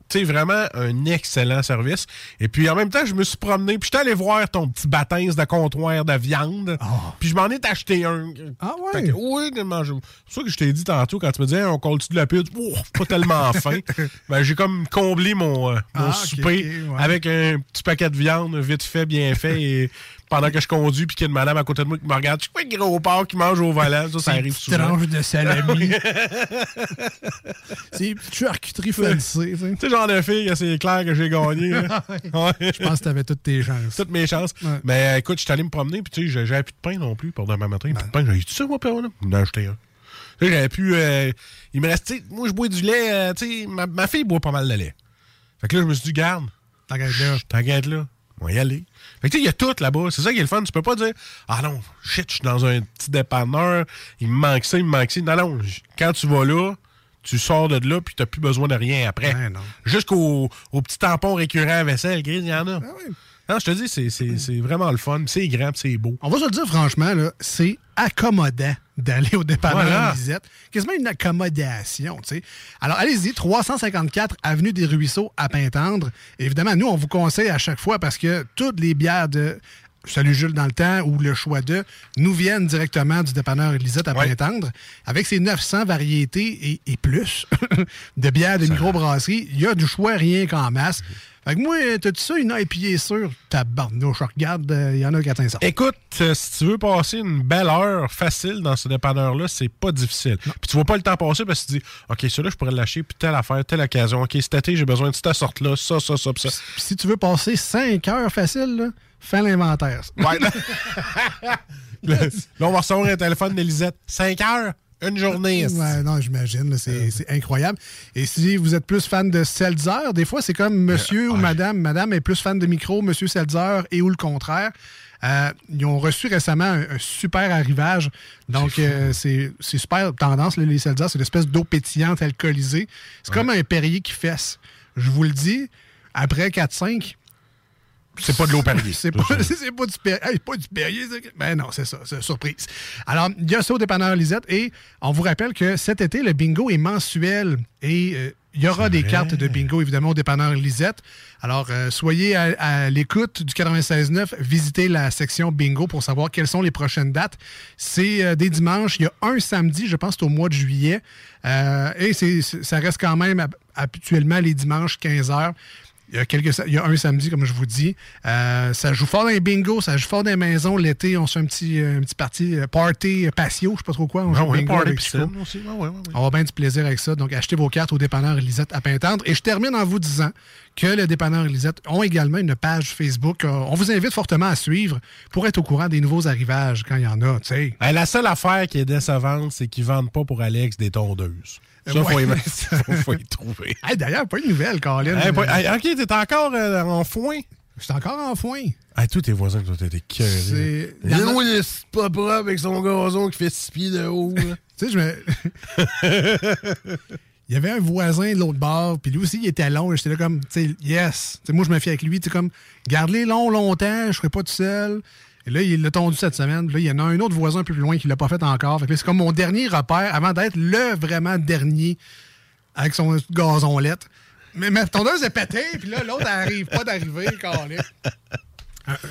tu sais vraiment un excellent service. Et puis en même temps, je me suis promené, puis j'étais allé voir ton petit baptême de comptoir de viande, puis je m'en ai acheté un. Ah ouais? Que, oui, je- c'est ça que je t'ai dit tantôt quand tu me disais on colle-tu de la pile? Oh, pas tellement faim. ben, j'ai comme comblé mon, euh, mon Ah, souper ouais. avec un petit paquet de viande vite fait, bien fait. Et pendant que je conduis, puis qu'il y a une madame à côté de moi qui me regarde, je suis le gros porc qui mange au volant? Ça, ça arrive souvent. tranche de salami. C'est une petite charcuterie fancy. tu sais. Tu sais, genre de fille, c'est clair que j'ai gagné. Je pense que t'avais toutes tes chances. toutes mes chances. Ouais. Mais euh, écoute, je suis allé me promener, puis tu sais, j'avais plus de pain non plus pour demain matin. Plus de pain, j'ai dit ça, moi, père, là? Il m'en a acheté un. Tu j'avais pu. euh, il me restait. Moi, je bois du lait. euh, tu sais, ma, ma fille boit pas mal de lait. Fait que là, je me suis dit, garde, être là. t'inquiète là. On va y aller. Fait que tu sais, il y a tout là-bas. C'est ça qui est le fun. Tu peux pas dire, ah non, shit, je suis dans un petit dépanneur, il me manque ça, il me manque ça. Non, non, quand tu vas là, tu sors de là, puis t'as plus besoin de rien après. Ouais. Jusqu'au au petit tampon récurrent à vaisselle, gris, il y en a. Ah ouais. Non, je te dis, c'est- vraiment le fun. C'est grand, c'est beau. On va se le dire franchement, c'est accommodant d'aller au dépanneur Voilà. Lisette. Quasiment une accommodation, tu sais. Alors, allez-y, 354 Avenue des Ruisseaux à Pintendre. Évidemment, nous, on vous conseille à chaque fois parce que toutes les bières de Salut Jules dans le temps ou le choix de nous viennent directement du dépanneur Lisette à Ouais. Pintendre. Avec ses 900 variétés et, et plus de bières de microbrasserie, il y a du choix rien qu'en masse. Fait que moi, t'as-tu ça, une IPA sur ta barnouche? Je regarde, euh, il y en a 400 Écoute, euh, si tu veux passer une belle heure facile dans ce dépanneur-là, c'est pas difficile. Puis tu vois pas le temps passer parce que tu dis, OK, celui-là, je pourrais le lâcher, puis telle affaire, telle occasion. OK, cet été, j'ai besoin de cette sorte-là, ça, ça, ça, puis ça. Puis si tu veux passer 5 heures facile, là, fais l'inventaire. Ouais. là, on va recevoir un téléphone d'Elisette. 5 heures, une journée. Ouais, non, j'imagine, là, c'est incroyable. Et si vous êtes plus fan de Seltzer, des fois, c'est comme monsieur ou madame. Madame est plus fan de micro, monsieur Seltzer, et ou le contraire. Euh, ils ont reçu récemment un, un super arrivage. Donc, euh, c'est c'est super tendance, les Seltzer. C'est une espèce d'eau pétillante alcoolisée. C'est comme un Perrier qui fesse. Je vous le dis, après 4-5, C'est pas de l'eau Perrier. c'est pas, du Perrier. Hey, pas du Perrier. Ben non, c'est ça, c'est surprise. Alors, il y a ça au dépanneur Lisette et on vous rappelle que cet été, le bingo est mensuel et euh, il y aura des cartes de bingo, évidemment, au dépanneur Lisette. Alors, euh, soyez à, à l'écoute du 96.9, visitez la section bingo pour savoir quelles sont les prochaines dates. C'est euh, des dimanches. Il y a un samedi, je pense, c'est au mois de juillet. Et ça reste quand même hab- habituellement les dimanches 15h. Il y, a quelques, il y a un samedi, comme je vous dis. Euh, ça joue fort dans les bingos, ça joue fort dans les maisons. L'été, on se fait un petit, un petit party, euh, party euh, patio, je sais pas trop quoi. On joue ouais, bingo party avec piscine aussi. On va bien du plaisir avec ça. Donc, achetez vos cartes au dépanneur Lisette à Pintendre. Et je termine en vous disant que le dépanneur Lisette ont également une page Facebook. Euh, On vous invite fortement à suivre pour être au courant des nouveaux arrivages quand il y en a. tu sais. Hey, la seule affaire qui est décevante, c'est qu'ils vendent pas pour Alex des tondeuses. Ça, Ouais. faut, y, faut, faut y trouver. Hey, D'ailleurs, pas une nouvelle, Colin. Hey, pas- hey, OK, t'es encore euh, en foin? Je suis encore en foin. Hey, tous tes voisins, toi, t'es cœurés. C'est- Il y en a, il est pas propre avec son gazon qui fait six pieds de haut. Tu sais, je me. Il y avait un voisin de l'autre bord, puis lui aussi, il était long. et J'étais là comme, tu sais, yes. Tu sais, moi, je me fie avec lui. Tu sais, comme, garde-les long, longtemps, je serai pas tout seul. Et là, il l'a tondu cette semaine. Là, il y en a un autre voisin un peu plus loin qui l'a pas fait encore. Fait c'est comme mon dernier repère avant d'être le vraiment dernier avec son gazon lettre. Mais ma tondeuse est pétée, puis là, l'autre n'arrive pas d'arriver, calé.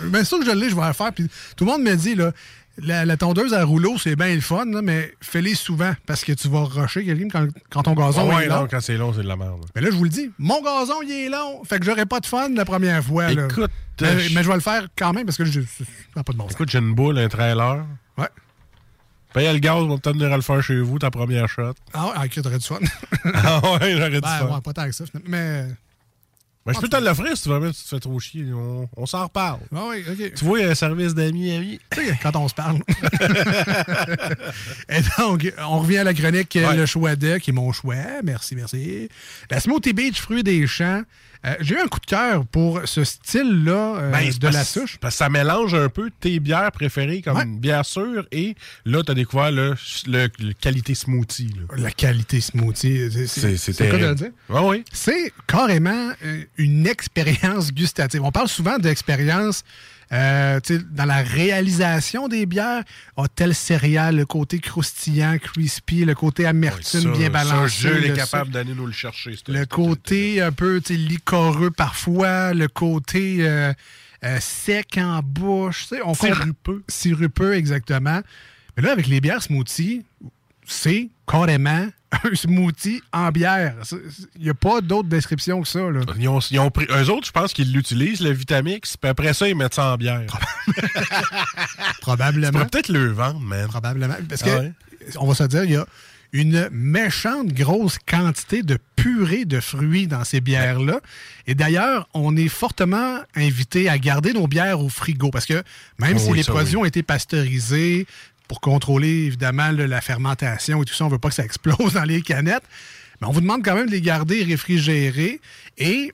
Bien sûr que je l'ai, je vais le faire. Puis tout le monde me dit, là, la, la tondeuse à rouleau, c'est bien le fun, là, mais fais-les souvent parce que tu vas rusher quelqu'un quand, quand ton gazon Ah ouais, est long. non, quand c'est long, c'est de la merde. Mais là, je vous le dis, mon gazon, il est long. Fait que j'aurai pas de fun la première fois. Écoute, mais, euh, mais je vais le faire quand même parce que je n'a pas de bon sens. Écoute, j'ai une boule, un trailer. Ouais. Paye le gaz, on va peut-être venir à le faire chez vous, ta première shot. Ah, ouais, ok, t'aurais du fun. ah ouais, j'aurais dû ben, faire. ouais, pas tant que ça. Mais. Ben, je peux te l'offrir si tu veux, mais tu te fais trop chier. On, on s'en reparle. Ah oui, ok. Tu vois, il y a un service d'amis, amis. Tu sais, quand on se parle. Et donc, on revient à la chronique euh, Ouais. Le choix de, qui est mon choix. Merci, merci. La Smoothie Beach, fruits des champs. Euh, J'ai eu un coup de cœur pour ce style-là euh, Ben, de la souche. Parce que ça mélange un peu tes bières préférées comme Ouais. une bière sûre et là, tu as découvert le, le- le qualité smoothie. là. La qualité smoothie. c'est- quoi de dire? Ouais, oui. C'est carrément euh, une expérience gustative. On parle souvent d'expérience euh, dans la réalisation des bières. A tel céréal, le côté croustillant, crispy, le côté amertume Ça, bien ça, balancé. Jules est le capable d'aller nous le chercher. Le côté un peu liquoreux parfois, le côté euh, euh, sec en bouche. On Sirupeux. Sirupeux, exactement. Mais là, avec les bières smoothie, c'est carrément un smoothie en bière. Il n'y a pas d'autre description que ça. Là. Ils ont, ils ont pris, eux autres, je pense qu'ils l'utilisent, le Vitamix, puis après ça, ils mettent ça en bière. Probablement. pourrait peut-être le vendre, man. Probablement. Parce Ah que, ouais? on va se dire, il y a une méchante grosse quantité de purée de fruits dans ces bières-là. Et d'ailleurs, on est fortement invité à garder nos bières au frigo parce que même Oh si oui, les produits oui. ont été pasteurisés pour contrôler évidemment là, la fermentation et tout ça, on veut pas que ça explose dans les canettes, mais on vous demande quand même de les garder réfrigérés et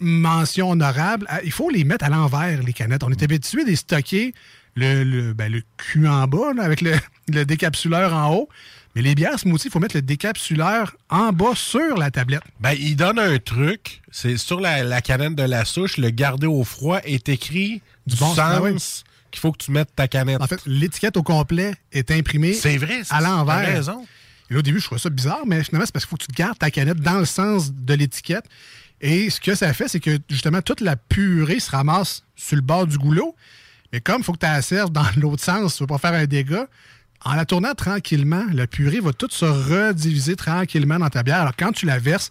mention honorable, il faut les mettre à l'envers, les canettes. On est habitué de les stocker le, le, ben, le cul en bas, là, avec le, le décapsuleur en haut. Mais les bières smoothie, il faut mettre le décapsuleur en bas sur la tablette. Ben, il donne un truc. C'est sur la, la canette de la souche, le garder au froid est écrit du, bon, sens oui. Qu'il faut que tu mettes ta canette. En fait, l'étiquette au complet est imprimée c'est vrai. c'est- à l'envers. Raison. Et là, au début, je trouvais ça bizarre, mais finalement, c'est parce qu'il faut que tu gardes ta canette dans le sens de l'étiquette. Et ce que ça fait, c'est que justement, toute la purée se ramasse sur le bord du goulot. Mais comme il faut que tu la serves dans l'autre sens, tu ne veux pas faire un dégât, en la tournant tranquillement, la purée va toute se rediviser tranquillement dans ta bière. Alors, quand tu la verses,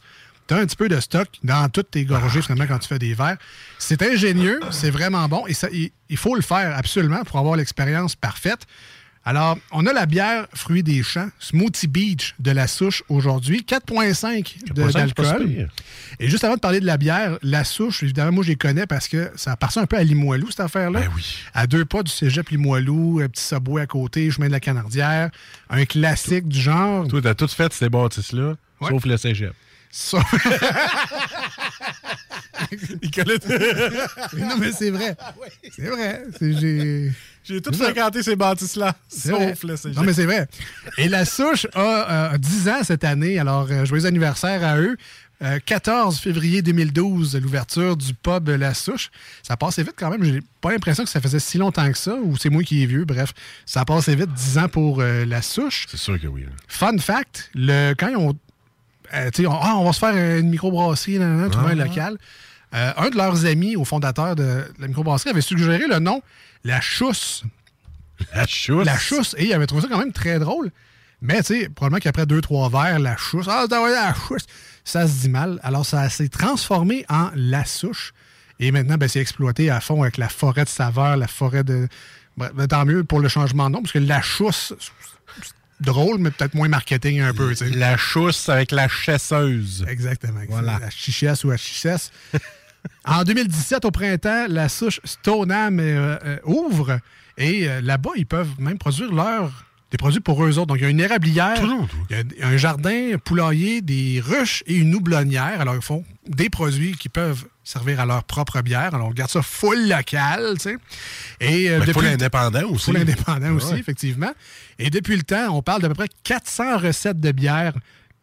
tu as un petit peu de stock dans toutes tes gorgées, finalement, quand tu fais des verres. C'est ingénieux, c'est vraiment bon et ça, il, il faut le faire absolument pour avoir l'expérience parfaite. Alors, on a la bière Fruits des Champs, Smoothie Beach de la souche aujourd'hui, 4,5 de- 4,5, c'est pas si d'alcool. Et juste avant de parler de la bière, la souche, évidemment, moi, je les connais parce que ça appartient un peu à Limoilou, cette affaire-là. Ben oui. À deux pas du cégep Limoilou, un petit subway à côté, chemin de la Canardière, un classique du genre. Toi, t'as tout fait ces bâtisses-là, Ouais. sauf le cégep. Ça- Il connaît non, mais c'est vrai. C'est vrai. J'ai. J'ai tout fréquenté ces bâtisses-là, sauf le. Non, mais c'est vrai. Et la souche a euh, 10 ans cette année. Alors, euh, joyeux anniversaire à eux. Euh, 14 février 2012, l'ouverture du pub La Souche. Ça passait vite quand même. J'ai pas l'impression que ça faisait si longtemps que ça, ou c'est moi qui est vieux. Bref, ça passait vite, 10 ans pour euh, La Souche. C'est sûr que oui. Fun fact, le, quand ils ont. Euh, on, ah, on va se faire une microbrasserie, un local. Euh, un de leurs amis, au fondateur de la microbrasserie, avait suggéré le nom La Chousse. La chousse? La chousse. Et il avait trouvé ça quand même très drôle. Mais, tu sais, probablement qu'après deux, trois verres, la chousse. Ah, la chousse. Ça se dit mal. Alors, ça s'est transformé en la souche. Et maintenant, ben, c'est exploité à fond avec la forêt de saveur, la forêt de. Bref, ben, tant mieux pour le changement de nom, parce que la chousse, drôle, mais peut-être moins marketing un peu. La chousse avec la chasseuse. Exactement. Voilà. La chichesse ou la chichesse. en 2017, au printemps, la souche Stoneham euh, euh, ouvre et euh, là-bas, ils peuvent même produire leur des produits pour eux autres. Donc, il y a une érablière, il y a un jardin, un poulailler, des ruches et une houblonnière. Alors, ils font des produits qui peuvent servir à leur propre bière. Alors, on garde ça full local, tu sais. Et euh, depuis- l'indépendant aussi. Full indépendant aussi, effectivement. Et depuis le temps, on parle d'à peu près 400 recettes de bière,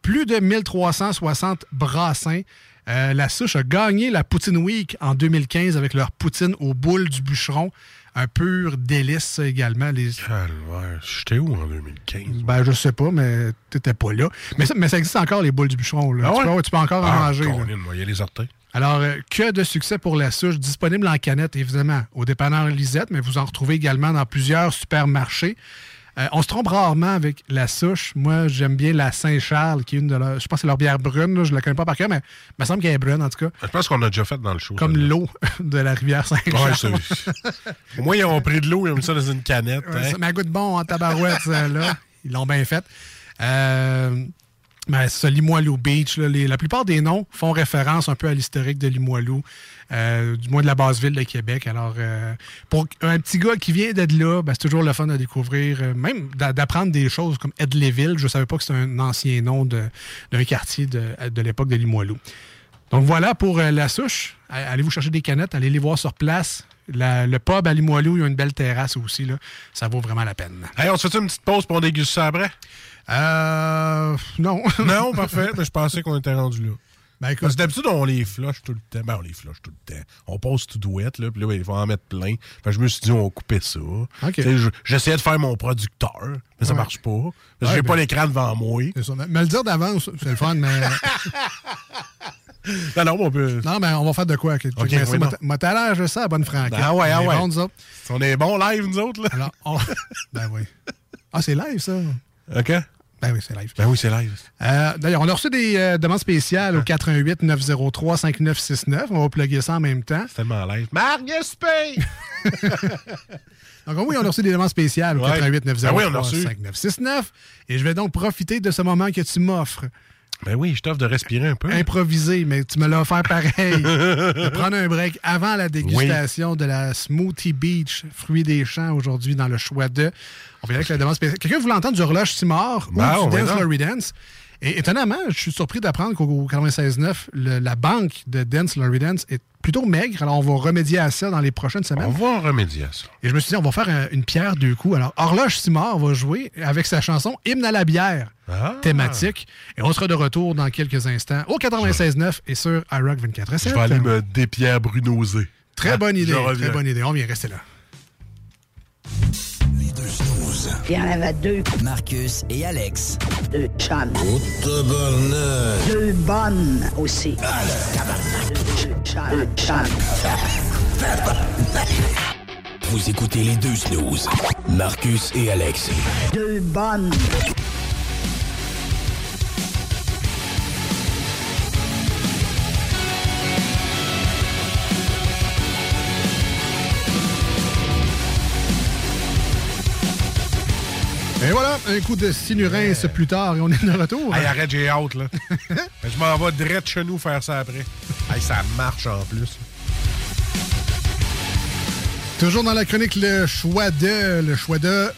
plus de 1360 brassins. Euh, la souche a gagné la Poutine Week en 2015 avec leur poutine aux boules du bûcheron. un pur délice également. Les... Calvaire. J'étais où en 2015? Ben, je sais pas, mais t'étais pas là. Mais ça, mais ça existe encore, les boules du bûcheron. Là. Ah tu, peux, tu peux encore en Ah, manger. Colin, moi, il y a les orteils. Alors, euh, que de succès pour la souche, disponible en canette, évidemment, au dépanneur Lisette, mais vous en retrouvez également dans plusieurs supermarchés. Euh, on se trompe rarement avec la souche. Moi, j'aime bien la Saint-Charles, qui est une de leurs. Je pense que c'est leur bière brune, là, je la connais pas par cœur, mais il me semble qu'elle est brune, en tout cas. Je pense qu'on a déjà fait dans le show. Comme l'eau de la rivière Saint-Charles. Ouais, Au moins, ils ont pris de l'eau, ils ont mis ça dans une canette. Ouais, hein. ça m'a goût de bon en tabarouette, là. Ils l'ont bien fait. Euh, ben, c'est Limoilou Beach. la plupart des noms font référence un peu à l'historique de Limoilou, euh, du moins de la base ville de Québec. Alors, euh, pour un petit gars qui vient d'être là, ben, c'est toujours le fun de découvrir, euh, même d'a- d'apprendre des choses comme Edleyville. Je ne savais pas que c'était un ancien nom d'un quartier de, l'époque de Limoilou. Donc voilà pour la souche. A- Allez-vous chercher des canettes, allez les voir sur place. La- le pub à Limoilou, il y a une belle terrasse aussi. Ça vaut vraiment la peine. Hey, on se fait une petite pause pour on déguste ça après? Euh. Non. Non, parfait. Mais je pensais qu'on était rendu là. Ben écoute, Parce que d'habitude, on les flush tout le temps. Ben, on les flush tout le temps. On pose tout douette, là, puis là, ben, il faut en mettre plein. Fait que je me suis dit, on va couper ça. J'essayais de faire mon producteur, mais ça marche pas. Parce que Ouais, j'ai ben- pas l'écran devant moi. c'est ça. Me le dire d'avance, c'est le fun, mais. Non, non, on peut. non, mais on va faire de quoi? que- Ok, que- oui, l'air, je sais, à bonne franquette. Ah ouais, ah ouais. bon, nous autres. On est bons live, nous autres, là. Alors, on- ben oui. Ah, c'est live, ça? OK? Ben oui, c'est live. Ben oui, c'est live. Euh, D'ailleurs, on a reçu des euh, demandes spéciales au 88 903 5969. On va plugger ça en même temps. C'est tellement live. Pay! Donc oui, on a reçu des demandes spéciales au Ouais. 88 903 Ben oui, on a reçu. 5969. Et je vais donc profiter de ce moment que tu m'offres. Ben oui, je t'offre de respirer un peu. Improvisé, mais tu me l'as offert pareil. de prendre un break avant la dégustation de la Smoothie Beach, fruits des champs, aujourd'hui dans le choix de. On aller avec la demande spéciale. Quelqu'un voulait entendre du horloge Simard Ben, ou on du Dance Dance? Et étonnamment, je suis surpris d'apprendre qu'au 96.9, le- la banque de Dance Dance est plutôt maigre. Alors, on va remédier à ça dans les prochaines semaines. On va remédier à ça. Et je me suis dit, on va faire un- une pierre deux coups. Alors, Horloge Simard va jouer avec sa chanson Hymne à la bière Ah. thématique. Et on sera de retour dans quelques instants au 96.9 et sur iRock 24 Je vais aller me dépierre-brunoser. Très Ah, bonne idée. je reviens. Très bonne idée. On vient rester là. Il y en avait deux, Marcus et Alex. deux chums. Oh, tabarnak. Deux bonnes aussi. Deux chums. Vous écoutez les deux snooze. Marcus et Alex. Deux bonnes. Un coup de sinurins plus tard et on est de retour. Hey, arrête, j'ai hâte, là. je m'en vais direct chez nous faire ça après. Hey, ça marche en plus. Toujours dans la chronique Le choix de. Le choix de.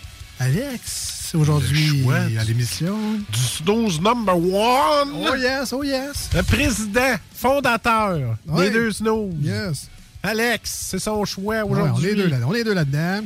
Alex, aujourd'hui à l'émission. Du snooze number one! Oh yes, oh yes. Le président, fondateur Ouais. des deux snooze. Yes. Alex, c'est son choix aujourd'hui. est deux là- on est deux là-dedans.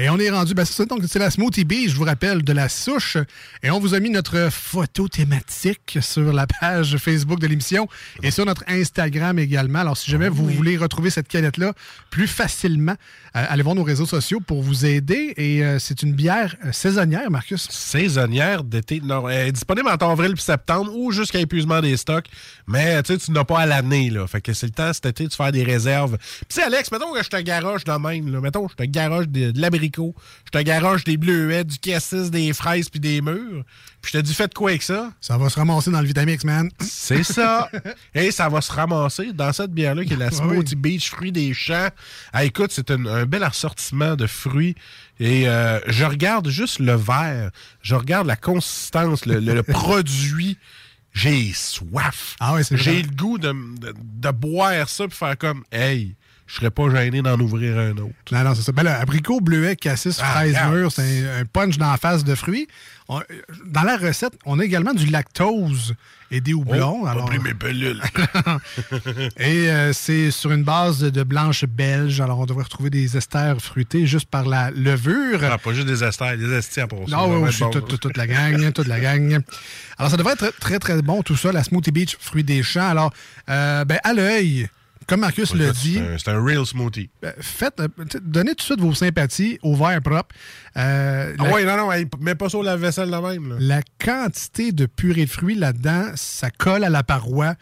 Et on est rendu, ben c'est ça, donc c'est la Smoothie Bee, je vous rappelle, de la souche. Et on vous a mis notre photo thématique sur la page Facebook de l'émission et sur notre Instagram également. Alors, si jamais Ah vous voulez retrouver cette canette-là plus facilement, allez voir nos réseaux sociaux pour vous aider. Et euh, c'est une bière euh, saisonnière, Marcus. Saisonnière d'été. Non, est disponible entre avril et septembre ou jusqu'à épuisement des stocks. Mais tu sais, tu n'as pas à l'année. là. Fait que c'est le temps cet été de faire des réserves. Puis Alex, mettons que je te garoche de même. Là. Mettons que je te garoche de, de l'abricot. Je te garoche des bleuets, du cassis, des fraises puis des mûres. Puis je te dis, faites quoi avec ça? Ça va se ramasser dans le Vitamix, man. C'est ça. Et ça va se ramasser dans cette bière-là qui est la Smoothie Beach Fruits des Champs. Ah, écoute, c'est un, un bel assortiment de fruits. Et euh, je regarde juste le verre. Je regarde la consistance, le, le- le produit. J'ai soif. Ah c'est J'ai le goût de, de- de boire ça puis faire comme, hey, je serais pas gêné d'en ouvrir un autre. Non, non, c'est ça. Ben là, abricot, bleuet, cassis, Ah, fraise mûre, c'est un, un punch la face de fruits. On- dans la recette, on a également du lactose et des houblons. Oh, alors, pas pris mes pilules. et euh, c'est sur une base de, blanche belge. Alors, on devrait retrouver des esters fruités juste par la levure. Ah, pas juste des esters, des estis pour ça. Non, oui, bon, toute la gang, toute la gang. Alors, ça devrait être très, très bon, tout ça, la Smoothie Beach, fruits des champs. Alors, euh, ben, à l'œil, comme Marcus l'a dit, c'est un- real smoothie. euh, faites, euh, donnez tout de suite vos sympathies au verre propre. Euh, Ah la, ouais, non, non, mets pas ça au lave-vaisselle là même. là. la quantité de purée de fruits là-dedans, ça colle à la paroi.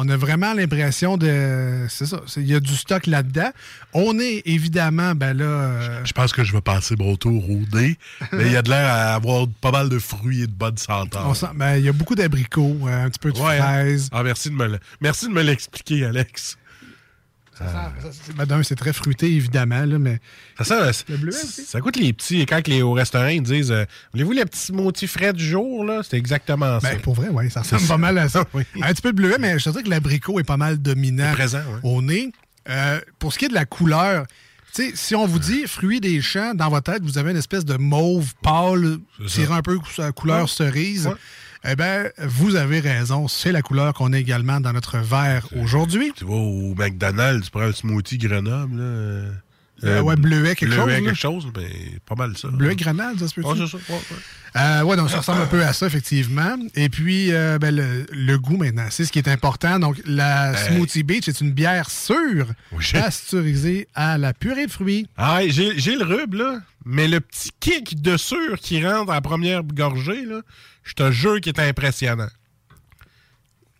On a vraiment l'impression de. C'est ça. Il y a du stock là-dedans. On est évidemment, ben là. euh, Je pense que je vais passer mon tour au dé, mais il y a de l'air à avoir pas mal de fruits et de bonnes senteurs. ben, il y a beaucoup d'abricots, un petit peu de Ouais, hein? fraises. Ah, merci de me le- merci de me l'expliquer, Alex. Ça sent- ben, d'un, c'est très fruité, évidemment, là, mais Ça, sent- Le bleuet ça, aussi. ça goûte les petits. Quand les, au restaurant, ils disent euh, Voulez-vous les petits smoothie frais du jour là? C'est exactement ça. ben, pour vrai, oui, ça ressemble pas mal à ça. Oui. Un petit peu de bleuet, mais je te dirais que l'abricot est pas mal dominant présent, ouais. au nez. Euh, pour ce qui est de la couleur, tu sais, si on vous dit fruits des champs, dans votre tête, vous avez une espèce de mauve pâle, tirant un peu sa couleur Ouais. cerise. Ouais. Eh bien, vous avez raison. C'est la couleur qu'on a également dans notre verre aujourd'hui. Tu vas au McDonald's, tu prends un smoothie Grenoble. Là, euh, Euh, ouais, bleuet, quelque bleuet, chose, là. quelque chose, ben, pas mal ça. Bleuet grenade, ça se peut Ouais, c'est ça. ouais, ouais. Euh, ouais, donc ça ressemble un peu à ça, effectivement. Et puis, euh, ben, le, le goût maintenant, c'est ce qui est important. Donc, la Hey. Smoothie Beach est une bière sûre, Oui, pasteurisée à la purée de fruits. Ah, j'ai j'ai le rub, là, mais le petit kick de sûr qui rentre à la première gorgée, là, je te jure qu'il est impressionnant.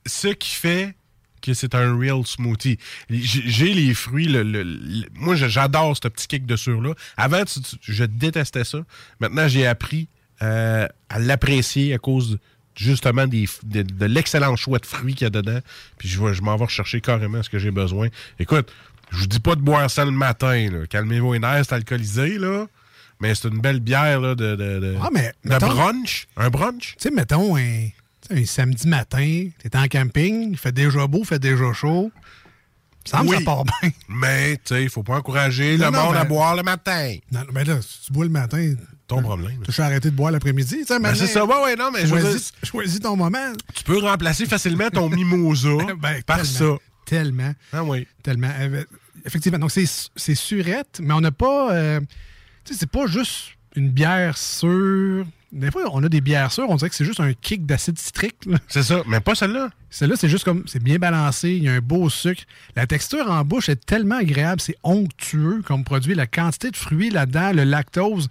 Ce qui fait que c'est un real smoothie. J'ai les fruits, le, le- le- moi j'adore ce petit kick de sûr-là. Avant, tu- tu- je détestais ça. Maintenant, j'ai appris euh, à l'apprécier à cause justement des, de, de l'excellent choix de fruits qu'il y a dedans. Puis je, je m'en vais rechercher carrément ce que j'ai besoin. Écoute, je vous dis pas de boire ça le matin. Calmez-vous les nerfs, c'est alcoolisé, là. Mais c'est une belle bière là, de, de, de, Ah, mais, de mettons- brunch. Un brunch? Tu sais, mettons, un, un samedi matin, t'es en camping, il fait déjà beau, il fait déjà chaud. Il me Oui. ça part bien. Mais, tu sais, il faut pas encourager Non, le non, monde à ben- boire le matin. Non, mais là, si tu bois le matin, Ton problème. tu as arrêté de boire l'après-midi. Ben, c'est ça, ouais, ouais, non, mais je veux dire, choisis, ton moment. tu peux remplacer facilement ton mimosa Ben, par tellement, ça. Tellement. Ah oui. Tellement. Euh, Effectivement. Donc, c'est c'est surette, mais on n'a pas. euh, tu sais, c'est pas juste une bière sûre. Des fois, on a des bières sûres, on dirait que c'est juste un kick d'acide citrique. C'est ça, mais pas celle-là. Celle-là, c'est juste comme. C'est bien balancé, il y a un beau sucre. La texture en bouche est tellement agréable, c'est onctueux comme produit. La quantité de fruits là-dedans, le lactose,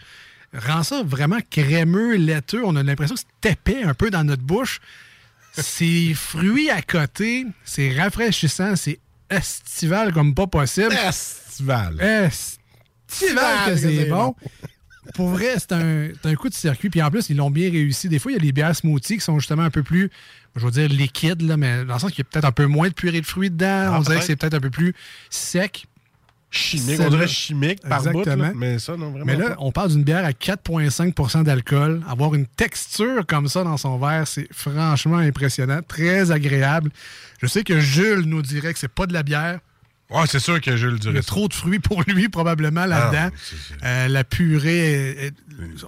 rend ça vraiment crémeux, laiteux. On a l'impression que c'est épais un peu dans notre bouche. C'est fruits à côté, c'est rafraîchissant, c'est estival comme pas possible. Festival. Estival que c'est bon. Pour vrai, c'est un, coup de circuit. Puis en plus, ils l'ont bien réussi. Des fois, il y a des bières smoothies qui sont justement un peu plus, je veux dire, liquides, là, mais dans le sens qu'il y a peut-être un peu moins de purée de fruits dedans. Ah, on dirait que c'est peut-être un peu plus sec. Chimique, on dirait chimique par bout, là, mais ça, non, vraiment Mais là, pas. on parle d'une bière à 4,5% d'alcool. Avoir une texture comme ça dans son verre, c'est franchement impressionnant, très agréable. Je sais que Jules nous dirait que c'est pas de la bière. Ouais, c'est sûr que je le Il y dirais. a trop de fruits pour lui, probablement, là-dedans. Ah, c'est- Euh, la purée, est- est-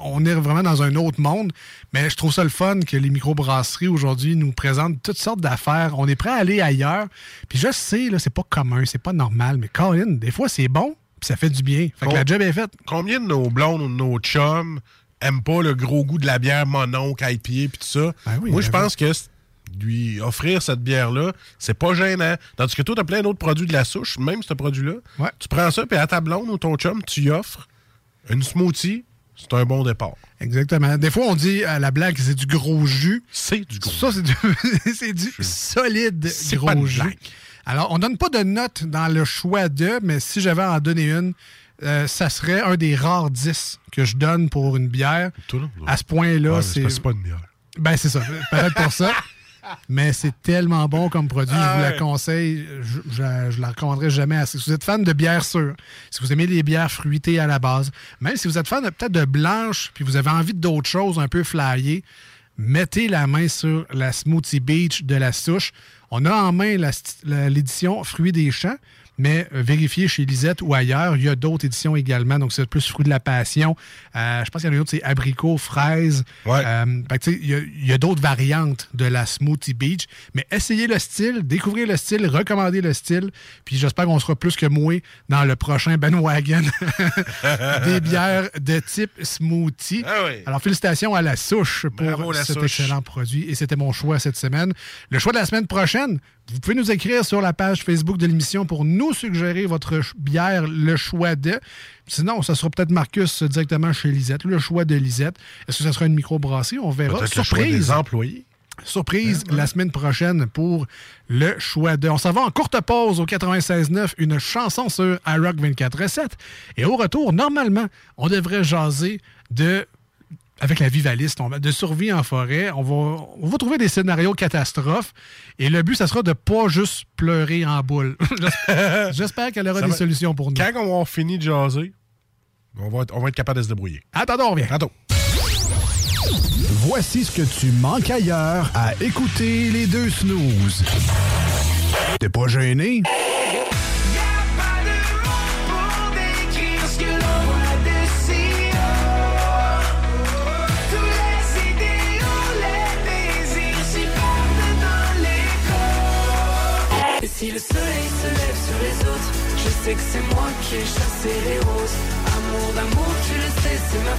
on est vraiment dans un autre monde. Mais je trouve ça le fun que les microbrasseries aujourd'hui nous présentent toutes sortes d'affaires. On est prêt à aller ailleurs. Puis je sais, là, c'est pas commun, c'est pas normal. Mais Colin, des fois, c'est bon, puis ça fait du bien. Fait que la job est faite. Combien de nos blondes ou de nos chums aiment pas le gros goût de la bière mononcle, IPA puis tout ça? Ben oui, Moi, je ben pense que lui offrir cette bière-là, c'est pas gênant. Tandis que toi, t'as plein d'autres produits de la souche, même ce produit-là. Ouais. Tu prends ça, puis à ta blonde ou ton chum, tu y offres une smoothie, c'est un bon départ. Exactement. Des fois, on dit à la blague que c'est du gros jus. C'est du gros. Ça, c'est du, c'est du solide gros pas jus. blague. Alors, on donne pas de note dans le choix de, mais si j'avais à en donner une, euh, ça serait un des rares 10 que je donne pour une bière. Tout. À ce point-là, Ouais, c'est. c'est pas une bière. Ben, c'est ça. Peut-être pour ça. Mais c'est tellement bon comme produit, je vous la conseille. Je, je, je la recommanderai jamais assez. Si vous êtes fan de bière sûre, si vous aimez les bières fruitées à la base, même si vous êtes fan de- peut-être de blanche, puis vous avez envie d'autres choses un peu flyées, mettez la main sur la Smoothie Beach de la souche. On a en main l'édition Fruits des champs, mais euh, vérifiez chez Lisette ou ailleurs. Il y a d'autres éditions également. Donc, c'est plus Fruits de la Passion. Euh, je pense qu'il y en a d'autres, c'est abricots, fraises. Ouais. Euh, il y a, d'autres variantes de la Smoothie Beach. Mais essayez le style, découvrez le style, recommandez le style. Puis j'espère qu'on sera plus que moi dans le prochain bandwagon des bières de type smoothie. Ah oui. Alors, félicitations à la souche pour Bravo, la cet souche. excellent produit. Et c'était mon choix cette semaine. Le choix de la semaine prochaine, Vous pouvez nous écrire sur la page Facebook de l'émission pour nous suggérer votre bière, le choix de. Sinon, ça sera peut-être Marcus directement chez Lisette, le choix de Lisette. Est-ce que ça sera une microbrasserie? On verra. Le choix Surprise! des employés. Surprise la semaine prochaine pour le choix de. On s'en va en courte pause au 96.9, une chanson sur iRock 24 recettes. Et au retour, normalement, on devrait jaser de. Avec la vivaliste, on va- de survie en forêt. On va, on va trouver des scénarios catastrophes. Et le but, ça sera de pas juste pleurer en boule. J'espère- qu'elle aura Ça des va- solutions pour nous. Quand on va avoir fini de jaser, on va être, on va être capable de se débrouiller. Attendons, on revient. Tantôt. Voici ce que tu manques ailleurs à écouter les deux snooze. T'es pas gêné? Si le soleil se lève sur les autres, je sais que c'est moi qui ai chassé les roses. Amour d'amour, tu le sais, c'est ma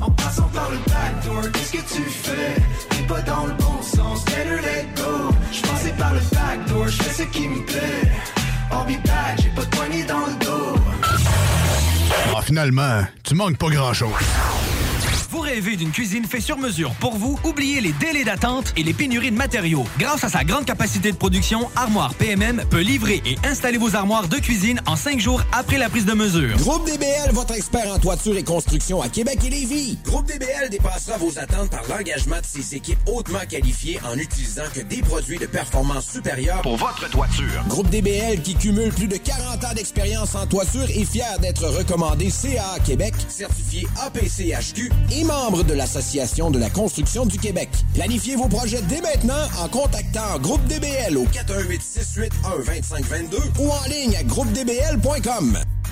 En passant par le backdoor, qu'est-ce que tu fais? T'es pas dans le bon sens, better let go. J'passais par le backdoor, j'fais ce qui me plaît. I'll be back, j'ai pas de poignée dans le dos. Ah, finalement, tu manques pas grand-chose. Vous rêvez d'une cuisine faite sur mesure pour vous? Oubliez les délais d'attente et les pénuries de matériaux. Grâce à sa grande capacité de production, Armoire PMM peut livrer et installer vos armoires de cuisine en cinq jours après la prise de mesure. Groupe DBL, votre expert en toiture et construction à Québec et Lévis. Groupe DBL dépassera vos attentes par l'engagement de ses équipes hautement qualifiées en utilisant que des produits de performance supérieure pour votre toiture. Groupe DBL qui cumule plus de 40 ans d'expérience en toiture est fier d'être recommandé CA Québec, certifié APCHQ et membre de l'Association de la construction du Québec. Planifiez vos projets dès maintenant en contactant Groupe DBL au 418 681 2522 ou en ligne à groupedbl.com.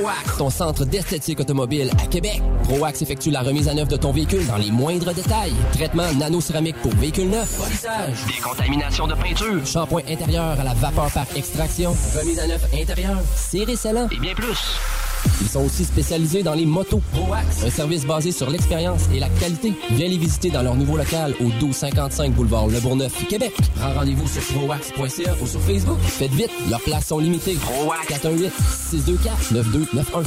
ProAx, ton centre d'esthétique automobile à Québec. ProAx effectue la remise à neuf de ton véhicule dans les moindres détails. Traitement nano-céramique pour véhicule neuf, polissage, décontamination de peinture, shampoing intérieur à la vapeur par extraction, remise à neuf intérieure, serré et bien plus. Ils sont aussi spécialisés dans les motos. ProAx, un service basé sur l'expérience et la qualité. Viens les visiter dans leur nouveau local au 1255 boulevard Le Bourgneuf, Québec. Rendez-vous sur proax.ca ou sur Facebook. Faites vite, leurs places sont limitées. ProAx 418 624 9291.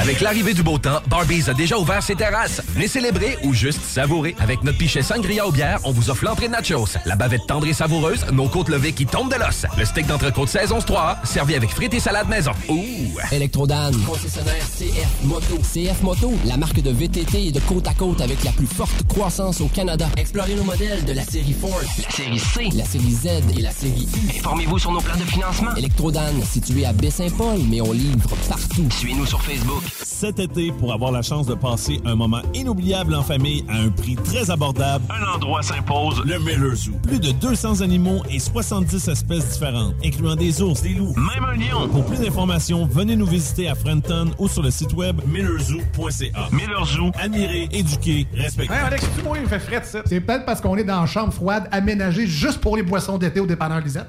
Avec l'arrivée du beau temps, Barbies a déjà ouvert ses terrasses. Venez célébrer ou juste savourer. Avec notre pichet sangria aux bières, on vous offre l'entrée de nachos, la bavette tendre et savoureuse, nos côtes levées qui tombent de l'os, le steak d'entrecôte saison 3, servi avec frites et salade maison. Ouh! Electrodan, concessionnaire CF Moto. CF Moto, la marque de VTT et de côte à côte avec la plus forte croissance au Canada. Explorez nos modèles de la série Ford, la série C, la série Z et la série U. Informez-vous sur nos plans de financement. Electrodan, situé à Baie-Saint-Paul, mais on livre partout. Suivez-nous sur Facebook. Cet été, pour avoir la chance de passer un moment inoubliable en famille à un prix très abordable, un endroit s'impose, le Miller Zoo. Plus de 200 animaux et 70 espèces différentes, incluant des ours, des loups, même un lion. Pour plus d'informations, venez nous visiter à Frenton ou sur le site web millerzoo.ca. Miller Zoo, admirer, éduquer, respecter. Hey Alex, tu moi, il fait frais, ça. C'est peut-être parce qu'on est dans une chambre froide aménagée juste pour les boissons d'été au dépanneur Lisette.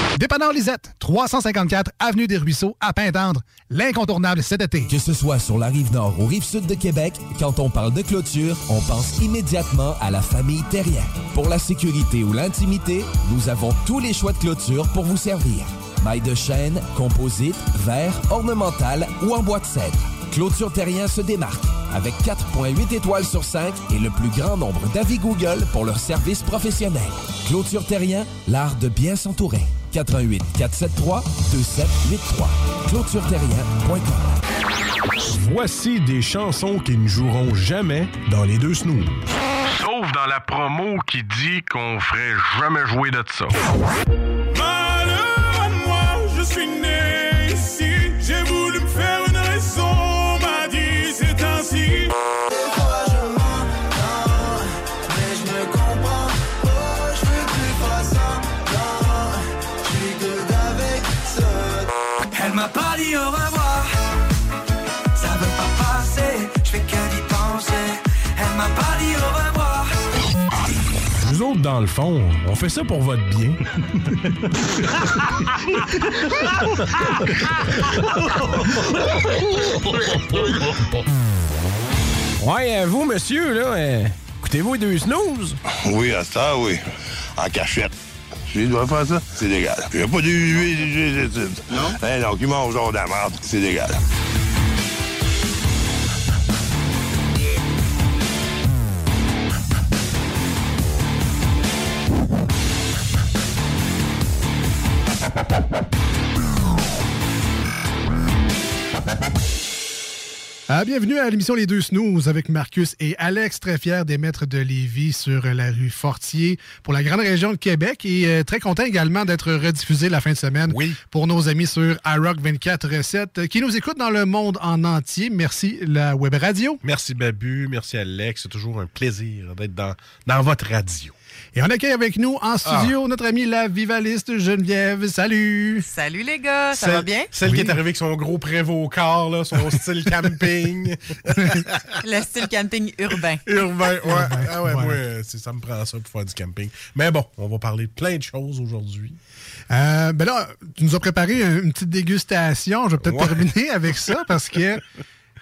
Dépanneur Lisette, 354 Avenue des Ruisseaux, à Pintendre. L'incontournable cet été. Que ce soit sur la rive nord ou rive sud de Québec, quand on parle de clôture, on pense immédiatement à la famille Terrien. Pour la sécurité ou l'intimité, nous avons tous les choix de clôture pour vous servir. Maille de chêne, composite, verre, ornemental ou en bois de cèdre. Clôture Terrien se démarque avec 4.8 étoiles sur 5 et le plus grand nombre d'avis Google pour leur service professionnel. Clôture Terrien, l'art de bien s'entourer. 88 473 2783. ClôtureTerrien.com. Voici des chansons qui ne joueront jamais dans les deux snooze. Sauf dans la promo qui dit qu'on ferait jamais jouer de ça. Dans le fond, on fait ça pour votre bien. Ouais, euh, vous, monsieur, là, euh, écoutez-vous les deux snooze? Oui, à ça, oui. En cachette. Je dois faire ça, c'est légal. Il n'y a pas de Non? Eh non, qui mange genre de la merde, c'est légal. Ah, bienvenue à l'émission Les Deux Snooze avec Marcus et Alex, très fiers des maîtres de Lévis sur la rue Fortier pour la grande région de Québec et euh, très content également d'être rediffusé la fin de semaine pour nos amis sur iRock 24.7 qui nous écoutent dans le monde en entier. Merci la web radio. Merci Babu, merci Alex. C'est toujours un plaisir d'être dans, dans votre radio. Et on accueille avec nous en studio notre amie la vivaliste Geneviève. Salut! Salut les gars, ça Celle- va bien? Celle qui est arrivée avec son gros prévôt au corps, là, son style camping. Le style camping urbain. Urbain, ouais. Ah ouais, moi, c'est- ça me prend ça pour faire du camping. Mais bon, on va parler de plein de choses aujourd'hui. Euh, ben là, tu nous as préparé un- une petite dégustation. Je vais peut-être Ouais. terminer avec ça parce que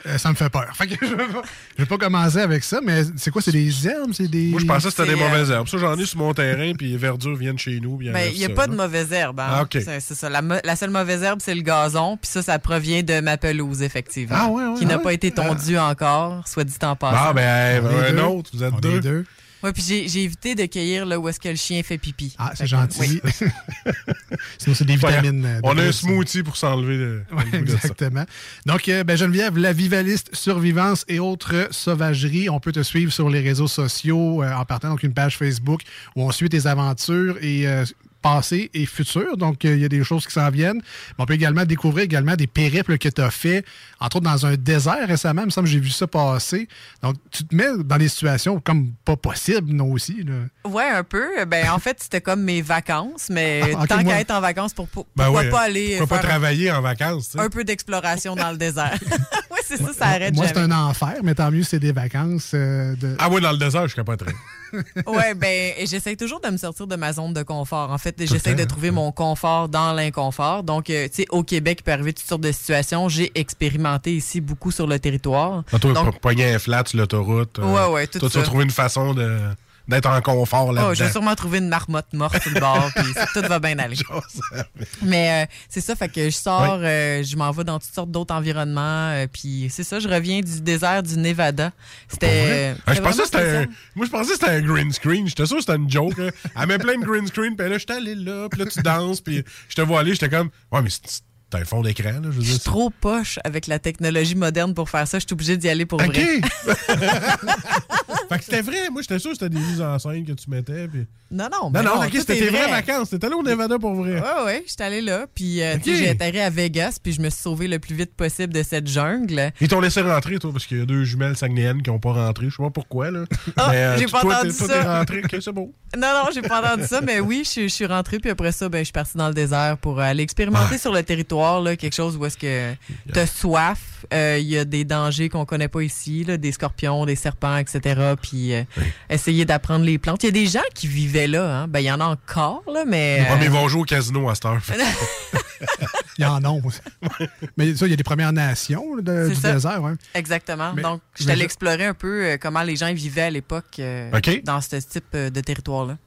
euh, ça me fait peur. Fait que je vais pas, je vais pas commencer avec ça, mais c'est quoi? C'est des herbes? C'est des. Moi, je pensais que c'était des C'est, euh, mauvaises herbes. Ça, j'en ai sur mon terrain, puis les verdures viennent chez nous. Ben, il n'y a ça, pas là. de mauvaise herbe. Hein? Ah. C'est ça. La, seule mauvaise herbe, c'est le gazon. Puis ça, ça provient de ma pelouse, effectivement. Ah, ouais, ouais, qui n'a ouais. pas été tondue encore, soit dit en passant. Ah, ben, est un deux. autre, vous êtes On est deux. deux. Ouais, puis j'ai évité de cueillir là où est-ce que le chien fait pipi. Ah, c'est gentil. oui. Sinon, c'est des vitamines. euh, de On a un smoothie pour s'enlever le, Ouais, le goût de ça. exactement. Donc, euh, ben, Geneviève, la vivaliste survivance et autres sauvageries, on peut te suivre sur les réseaux sociaux euh, en partant donc une page Facebook où on suit tes aventures et euh, passées et futures. Donc, euh, il y a des choses qui s'en viennent. Mais on peut également découvrir également des périples que tu as fait, entre autres dans un désert récemment. Il me semble que j'ai vu ça passer. Donc, tu te mets dans des situations comme pas possibles, non aussi. là. Ouais, un peu. Ben, en fait, c'était comme mes vacances, mais Ah, tant moi- qu'à être en vacances, pour, pour- Ben pourquoi ouais, pas aller pourquoi pas travailler en vacances, un peu d'exploration dans le désert? oui, c'est ça, ça arrête Moi, c'est un enfer, mais tant mieux, c'est des vacances. euh, de... Ah oui, dans le désert, je capoterais. Ouais, ben, j'essaie toujours de me sortir de ma zone de confort. En fait, j'essaie de trouver mon confort dans l'inconfort. Donc, euh, tu sais, au Québec, il peut arriver toutes sortes de situations. J'ai expérimenté ici beaucoup sur le territoire. Ah, Donc, po- pogner un flat sur l'autoroute. euh, Ouais, ouais, tout Toi, tu ça. vas trouver une façon de- d'être en confort oh, là-dedans. je vais sûrement trouver une marmotte morte sur le bord, puis tout va bien aller. Mais euh, c'est ça, fait que je sors, euh, je m'en vais dans toutes sortes d'autres environnements, euh, puis c'est ça, je reviens du désert du Nevada. C'était. Ah, je pensais c'était Moi, je pensais que c'était un green screen. J'étais sûr que c'était une joke. Elle met plein de green screen, puis là, j'étais allé là, puis là, tu danses, puis je te vois aller, j'étais comme, ouais, mais c'est c'est un fond d'écran, là. Je veux Je dire, suis trop poche avec la technologie moderne pour faire ça. Je suis obligée d'y aller pour OK. vrai. fait que c'était vrai. Moi, j'étais sûr que c'était des mises en scène que tu mettais. Puis... Non, non, Non, non, non, ok, c'était tes vraies vrai. vacances. T'étais allé au Nevada pour vrai. Ouais, ouais, j'étais allée là, puis euh, tu sais, Ok. j'ai atterri à Vegas, puis je me suis sauvé le plus vite possible de cette jungle. Ils t'ont laissé rentrer, toi, parce qu'il y a deux jumelles saguenéennes qui n'ont pas rentré. Je sais pas pourquoi, là. Ah, euh, j'ai pas toi, entendu t'es- toi, ça. t'es rentré. Ok, c'est beau. Non, non, j'ai pas entendu ça, mais oui, je, suis- rentrée, puis après ça, ben, je suis partie dans le désert pour aller expérimenter sur le territoire, là, quelque chose où est-ce que t'as soif, euh, il y a des dangers qu'on connaît pas ici, là, des scorpions, des serpents, etc., puis euh, essayer d'apprendre les plantes. Il y a des gens qui vivaient là, hein. ben, il y en a encore, là, mais... Ouais, mais ils euh, vont jouer au casino à cette heure. Il y en a aussi. Mais ça, il y a des Premières Nations là, de- C'est du ça. désert. Ouais. Exactement. Mais- Donc, je je- explorer un peu euh, comment les gens vivaient à l'époque euh, dans ce type euh, de territoire-là.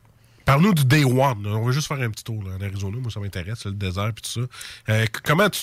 Parle-nous du Day One. là. On va juste faire un petit tour là, en Arizona. Moi, ça m'intéresse, le désert et tout ça. Euh, comment tu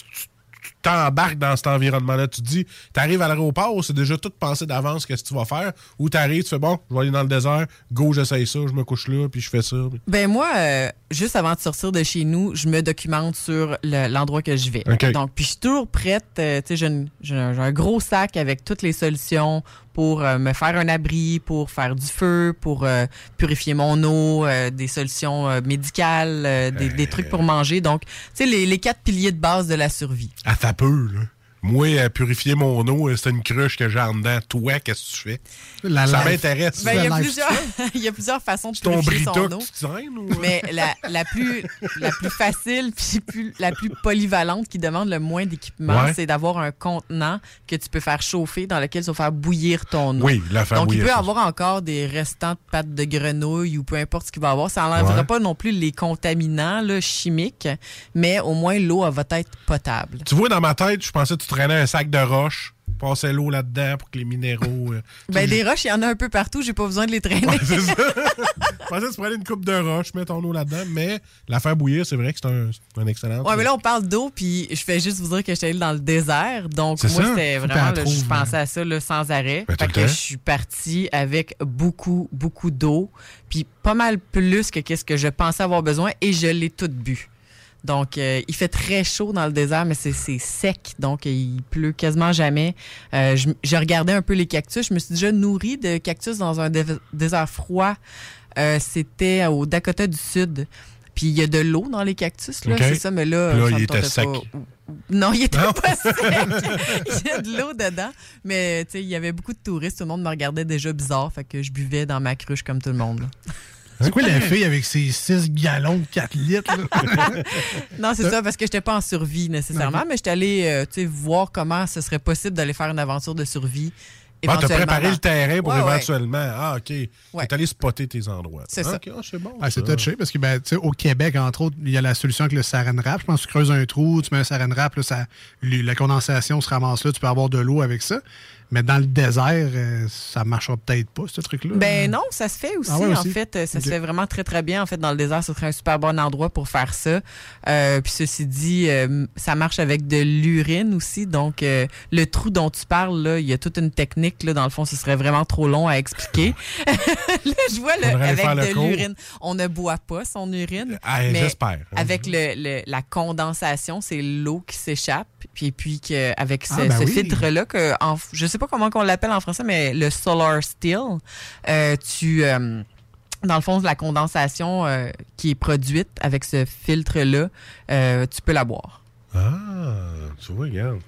t'embarques dans cet environnement-là? Tu te dis, tu arrives à l'aéroport, c'est déjà tout pensé d'avance qu'est-ce que tu vas faire. Ou tu arrives, tu fais, bon, je vais aller dans le désert, go, j'essaye ça, je me couche là, puis je fais ça. puis- Ben moi, euh, juste avant de sortir de chez nous, je me documente sur le- l'endroit que je vais. OK. Donc, puis je suis toujours prête. euh, tu sais, j'ai un, gros sac avec toutes les solutions pour euh, me faire un abri, pour faire du feu, pour euh, purifier mon eau, euh, des solutions médicales, des, des trucs pour manger. Donc, tu sais, les, les quatre piliers de base de la survie. Ta peu, là. Moi, à purifier mon eau, euh, c'est une cruche que j'ai en dedans. Toi, qu'est-ce que tu fais? La ça m'intéresse. Ben, il, y a plusieurs, il y a plusieurs façons de ton purifier son que eau. tu te traînes, ou- Mais la, la, plus, la plus facile puis plus, la plus polyvalente qui demande le moins d'équipement, Ouais. c'est d'avoir un contenant que tu peux faire chauffer dans lequel tu vas faire bouillir ton eau. Oui, la faire Donc, bouillir, il peut ça. avoir encore des restants de pâtes de grenouille ou peu importe ce qu'il va y avoir. Ça n'enlèvera Ouais. pas non plus les contaminants là, chimiques, mais au moins l'eau va être potable. Tu vois, dans ma tête, je pensais que tu traînais un sac de roches, passais l'eau là-dedans pour que les minéraux. euh, Ben, des roches, il y en a un peu partout, j'ai pas besoin de les traîner. Ouais, c'est ça. Je pensais que tu prenais une coupe de roche, mets ton eau là-dedans, mais la faire bouillir, c'est vrai que c'est un, un excellent. Ouais, mais là, on parle d'eau, puis je fais juste vous dire que j'étais allée dans le désert. Donc, C'est moi, ça. c'était vraiment, là, je pensais à ça là, sans arrêt. Ben, fait que je suis partie avec beaucoup, beaucoup d'eau, puis pas mal plus que qu'est-ce que je pensais avoir besoin, et je l'ai toute bu. Donc, euh, il fait très chaud dans le désert, mais c'est sec, donc il pleut quasiment jamais. Euh, je, je regardais un peu les cactus. Je me suis déjà nourrie de cactus dans un dé- désert froid. Euh, C'était au Dakota du Sud. Puis il y a de l'eau dans les cactus, là, c'est ça, mais là, il était sec. pas. Non, il était Non? pas sec. il y a de l'eau dedans. Mais tu sais, il y avait beaucoup de touristes. Tout le monde me regardait déjà bizarre. Fait que je buvais dans ma cruche comme tout le monde. là. C'est quoi la fille avec ses 6 gallons de 4 litres? là? Non, c'est ça, parce que j'étais pas en survie nécessairement, mais j'étais allée euh, tu sais, voir comment ce serait possible d'aller faire une aventure de survie. Ah, t'as préparé le terrain pour Ouais, ouais. éventuellement. Ah, OK. T'es allé spotter tes endroits. C'est Ah, ça. OK, ah, c'est bon. Ah, c'est touché parce que ben, tu sais, au Québec, entre autres, il y a la solution avec le saran wrap. Je pense que tu creuses un trou, tu mets un saran wrap, là, ça, la condensation se ramasse là, tu peux avoir de l'eau avec ça. Mais dans le désert, euh, ça marchera peut-être pas, ce truc-là. Ben non, ça se fait aussi. Ah ouais, En aussi? fait, euh, ça se fait vraiment très, très bien. En fait, dans le désert, ce serait un super bon endroit pour faire ça. Euh, puis ceci dit, euh, ça marche avec de l'urine aussi. Donc, euh, le trou dont tu parles, là, il y a toute une technique. Là, dans le fond, ce serait vraiment trop long à expliquer. là, je vois aller avec de l'urine. On ne boit pas son urine. Ah, mais j'espère. Avec le, le- la condensation, c'est l'eau qui s'échappe. Puis, puis que, avec ce, Ah, ben ce oui. filtre-là, que en, je sais pas comment on l'appelle en français, mais le Solar Steel, euh, tu... euh, dans le fond, la condensation euh, qui est produite avec ce filtre-là, tu peux la boire. Ah, tu vois, regarde.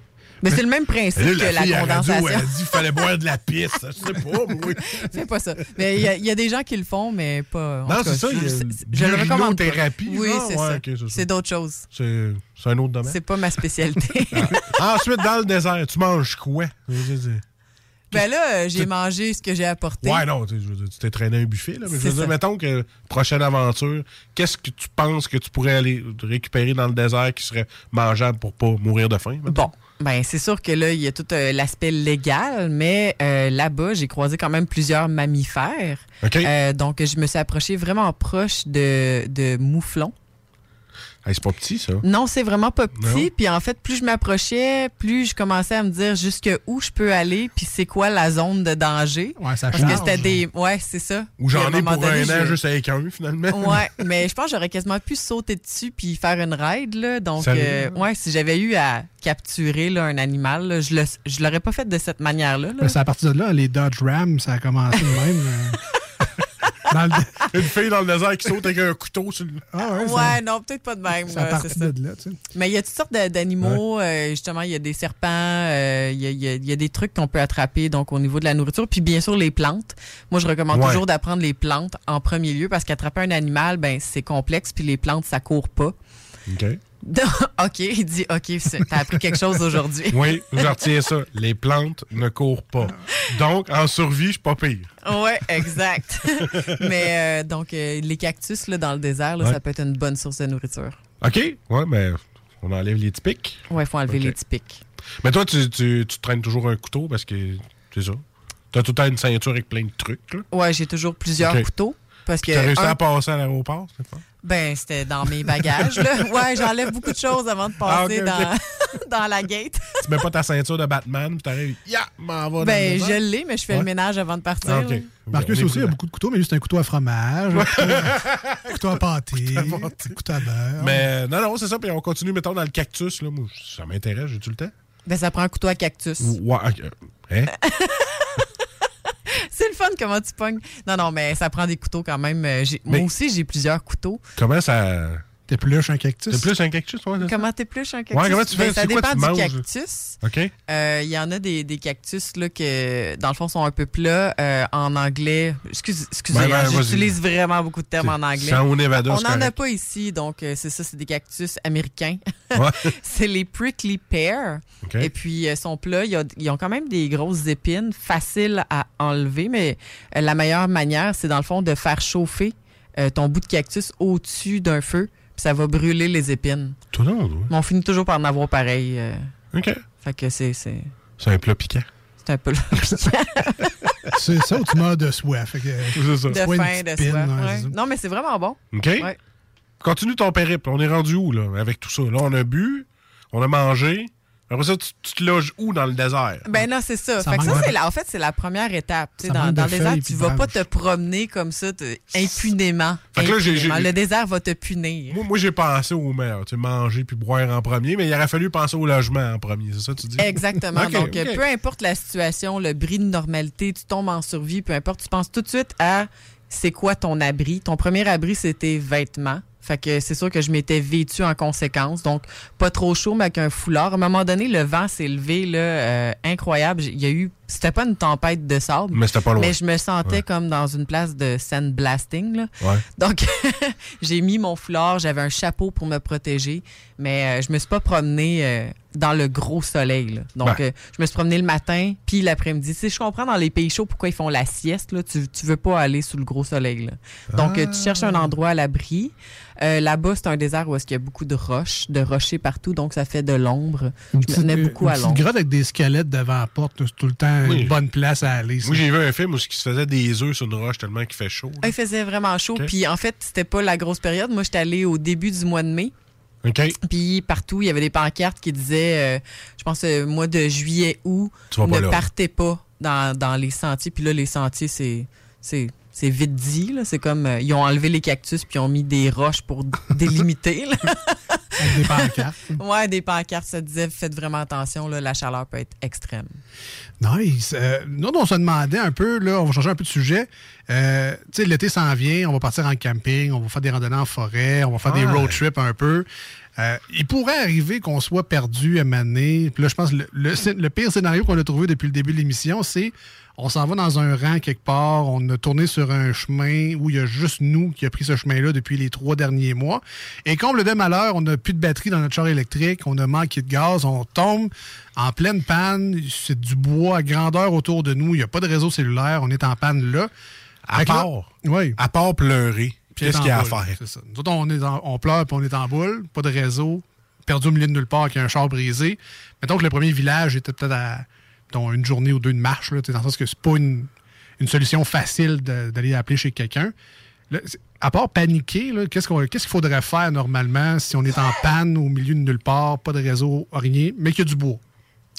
Mais c'est le même principe Là, que la condensation. elle a dit qu'il fallait boire de la pisse. Je sais pas, moi. Fais pas ça. Mais il y, a- il y a des gens qui le font, mais pas. Non, c'est ça, Je, je- le recommande. pas. urinothérapie, Oui, c'est Ouais, ça. c'est d'autres choses. C'est c'est un autre domaine. C'est pas ma spécialité. Ensuite, dans le désert, tu manges quoi? Ben là, euh, j'ai mangé ce que j'ai apporté. Ouais, non, tu t'es traîné un buffet, là. Mais je veux dire, mettons que prochaine aventure, qu'est-ce que tu penses que tu pourrais aller récupérer dans le désert qui serait mangeable pour pas mourir de faim? mettons? Bon, ben c'est sûr que là, il y a tout euh, l'aspect légal, mais euh, là-bas, j'ai croisé quand même plusieurs mammifères. OK. Euh, donc, je me suis approchée vraiment proche de, de mouflons. Hey, c'est pas petit, ça. Non, c'est vraiment pas petit. Puis en fait, plus je m'approchais, plus je commençais à me dire jusque où je peux aller, puis c'est quoi la zone de danger. Ouais, ça Parce que c'était des. Ouais, c'est ça. Ou j'en ai pour donné, un an je- juste avec un, finalement. Ouais, mais je pense que j'aurais quasiment pu sauter dessus puis faire une ride. Là. Donc, euh, ouais, si j'avais eu à capturer là, un animal, là, je le- je l'aurais pas fait de cette manière-là. là. C'est à partir de là, les Dodge Ram, ça a commencé de même. euh. Dans le- Une fille dans le désert qui saute avec un couteau sur le. Ah ouais, ça- Ouais, non, peut-être pas de même. ça ça. de là, tu sais. Mais il y a toutes sortes d'animaux. euh, justement, il y a des serpents, euh, il y, a, il y a- il y a des trucs qu'on peut attraper donc au niveau de la nourriture. Puis bien sûr, les plantes. Moi, je recommande Ouais. toujours d'apprendre les plantes en premier lieu parce qu'attraper un animal, ben c'est complexe. Puis les plantes, ça court pas. OK. OK, il dit OK, t'as appris quelque chose aujourd'hui. Oui, je retiens ça. Les plantes ne courent pas. Donc, en survie, je suis pas pire. Ouais, exact. Mais euh, donc, euh, les cactus là, dans le désert, là, Ouais. ça peut être une bonne source de nourriture. OK? Ouais, mais on enlève les typiques. Ouais, il faut enlever les typiques. Mais toi, tu, tu, tu traînes toujours un couteau parce que c'est ça. T'as tout le temps une ceinture avec plein de trucs. Ouais, j'ai toujours plusieurs couteaux. Parce que T'as réussi un- à passer à l'aéroport, c'est pas? Ben, c'était dans mes bagages. Là. Ouais, j'enlève beaucoup de choses avant de passer Ah. Dans, dans la gate. Tu mets pas ta ceinture de Batman, puis t'arrives, ya, m'en va dans le Ben, je l'ai, mais je fais Ouais. le ménage avant de partir. Ah. Marcus est aussi, il a prudent. beaucoup de couteaux, mais juste un couteau à fromage, un couteau, un couteau à pâté, un couteau à beurre. Mais euh, non, non, c'est ça. Puis on continue, mettons, dans le cactus. Là. Moi, ça m'intéresse, j'ai-tu le temps? Ben, ça prend un couteau à cactus. Ouais, ok. Hein? C'est le fun comment tu pognes. Non, non, mais ça prend des couteaux quand même. Euh, j'ai- Mais- Moi aussi, j'ai plusieurs couteaux. Comment ça. T'épluches un cactus? T'épluches un cactus, ouais? Comment t'épluches un cactus? Ouais, comment tu fais? Ben, ça quoi dépend tu du manges? cactus. OK? Euh, Il y en a des, des cactus là, que, dans le fond, sont un peu plats. euh, en anglais, excuse, excusez, Ben, ben, j'utilise vraiment beaucoup de termes en anglais. c'est au Nevada, On n'en a pas ici, donc euh, c'est ça, c'est des cactus américains. Ouais. c'est les prickly pear. Et puis, euh, sont plats. Ils ont quand même des grosses épines, faciles à enlever, mais euh, la meilleure manière, c'est dans le fond de faire chauffer euh, ton bout de cactus au-dessus d'un feu, ça va brûler les épines. Tout le monde, ouais. Mais on finit toujours par en avoir pareil. euh. OK. Fait que c'est c'est C'est un plat piquant. c'est un peu C'est ça ou tu meurs de soif. Fait que, C'est ça. de soit une faim, de petite pine, soif. ouais, ouais. c'est ça. Non, mais c'est vraiment bon. OK? Ouais. Continue ton périple. On est rendu où, là, avec tout ça? Là, on a bu, on a mangé. Après ça, tu, tu te loges où dans le désert? Ben non, c'est ça. Ça Fait que ça, manque de- c'est la- en fait, c'est la première étape. Dans le désert, tu vas pas te promener comme ça te- impunément. Fait que là, Impunément. Le désert va te punir. Moi, moi, j'ai pensé au maire, tu manger puis boire en premier, mais il aurait fallu penser au logement en premier, c'est ça que tu dis? Exactement. Donc, euh, peu importe la situation, le bris de normalité, tu tombes en survie, peu importe, tu penses tout de suite à c'est quoi ton abri? Ton premier abri, c'était vêtements. Fait que c'est sûr que je m'étais vêtue en conséquence. Donc, pas trop chaud, mais avec un foulard. À un moment donné, le vent s'est levé, là, euh, incroyable. Il y a eu, c'était pas une tempête de sable. Mais c'était pas loin. Mais je me sentais Ouais. comme dans une place de sandblasting, là. Ouais. Donc, j'ai mis mon foulard, j'avais un chapeau pour me protéger, mais euh, je me suis pas promené euh, dans le gros soleil. là. Donc, Ben. euh, je me suis promené le matin, puis l'après-midi. Sais, je comprends dans les pays chauds pourquoi ils font la sieste. Là. Tu, tu veux pas aller sous le gros soleil. là. Donc, euh, tu cherches un endroit à l'abri. Euh, Là-bas, c'est un désert où est-ce qu'il y a beaucoup de roches, de rochers partout, donc ça fait de l'ombre. Une Je me tenais beaucoup à une petite l'ombre. grotte avec des squelettes devant la porte, c'est tout le temps Oui. une bonne place à aller. ça. Moi, j'ai vu un film où il se faisait des œufs sur une roche tellement qu'il fait chaud. là. Il faisait vraiment chaud. Puis en fait, c'était pas la grosse période. Moi, j'étais allée au début du mois de mai. OK? Puis partout, il y avait des pancartes qui disaient, euh, je pense, euh, mois de juillet, août, ne partez pas dans, dans les sentiers. Puis là, les sentiers, c'est c'est vite dit. là. C'est comme, euh, ils ont enlevé les cactus puis ils ont mis des roches pour délimiter. là. Avec des pancartes. ouais, des pancartes, ça disait, faites vraiment attention, là, la chaleur peut être extrême. Nice. Euh, nous, on se demandait un peu, là, on va changer un peu de sujet. Euh, l'été s'en vient, on va partir en camping, on va faire des randonnées en forêt, on va faire des road trips un peu. Euh, il pourrait arriver qu'on soit perdu à maner. Puis là, je pense que le, le, scén- le pire scénario qu'on a trouvé depuis le début de l'émission, c'est on s'en va dans un rang quelque part, on a tourné sur un chemin où il y a juste nous qui a pris ce chemin-là depuis les trois derniers mois. Et comble de malheur, on n'a plus de batterie dans notre char électrique, on a manqué de gaz, on tombe en pleine panne, c'est du bois à grandeur autour de nous, il n'y a pas de réseau cellulaire, on est en panne là. À là- part, oui. à part pleurer, qu'est-ce qu'il y a à faire? c'est ça. Nous autres, on, est en- on pleure puis on est en boule, pas de réseau, perdu au milieu de nulle part avec un char brisé. Mettons que le premier village était peut-être à mettons, une journée ou deux de marche, là, dans le sens que c'est pas une, une solution facile de- d'aller appeler chez quelqu'un. Là, à part paniquer, là, qu'est-ce qu'on- qu'est-ce qu'il faudrait faire normalement si on est en panne au milieu de nulle part, pas de réseau, rien, mais qu'il y a du bois?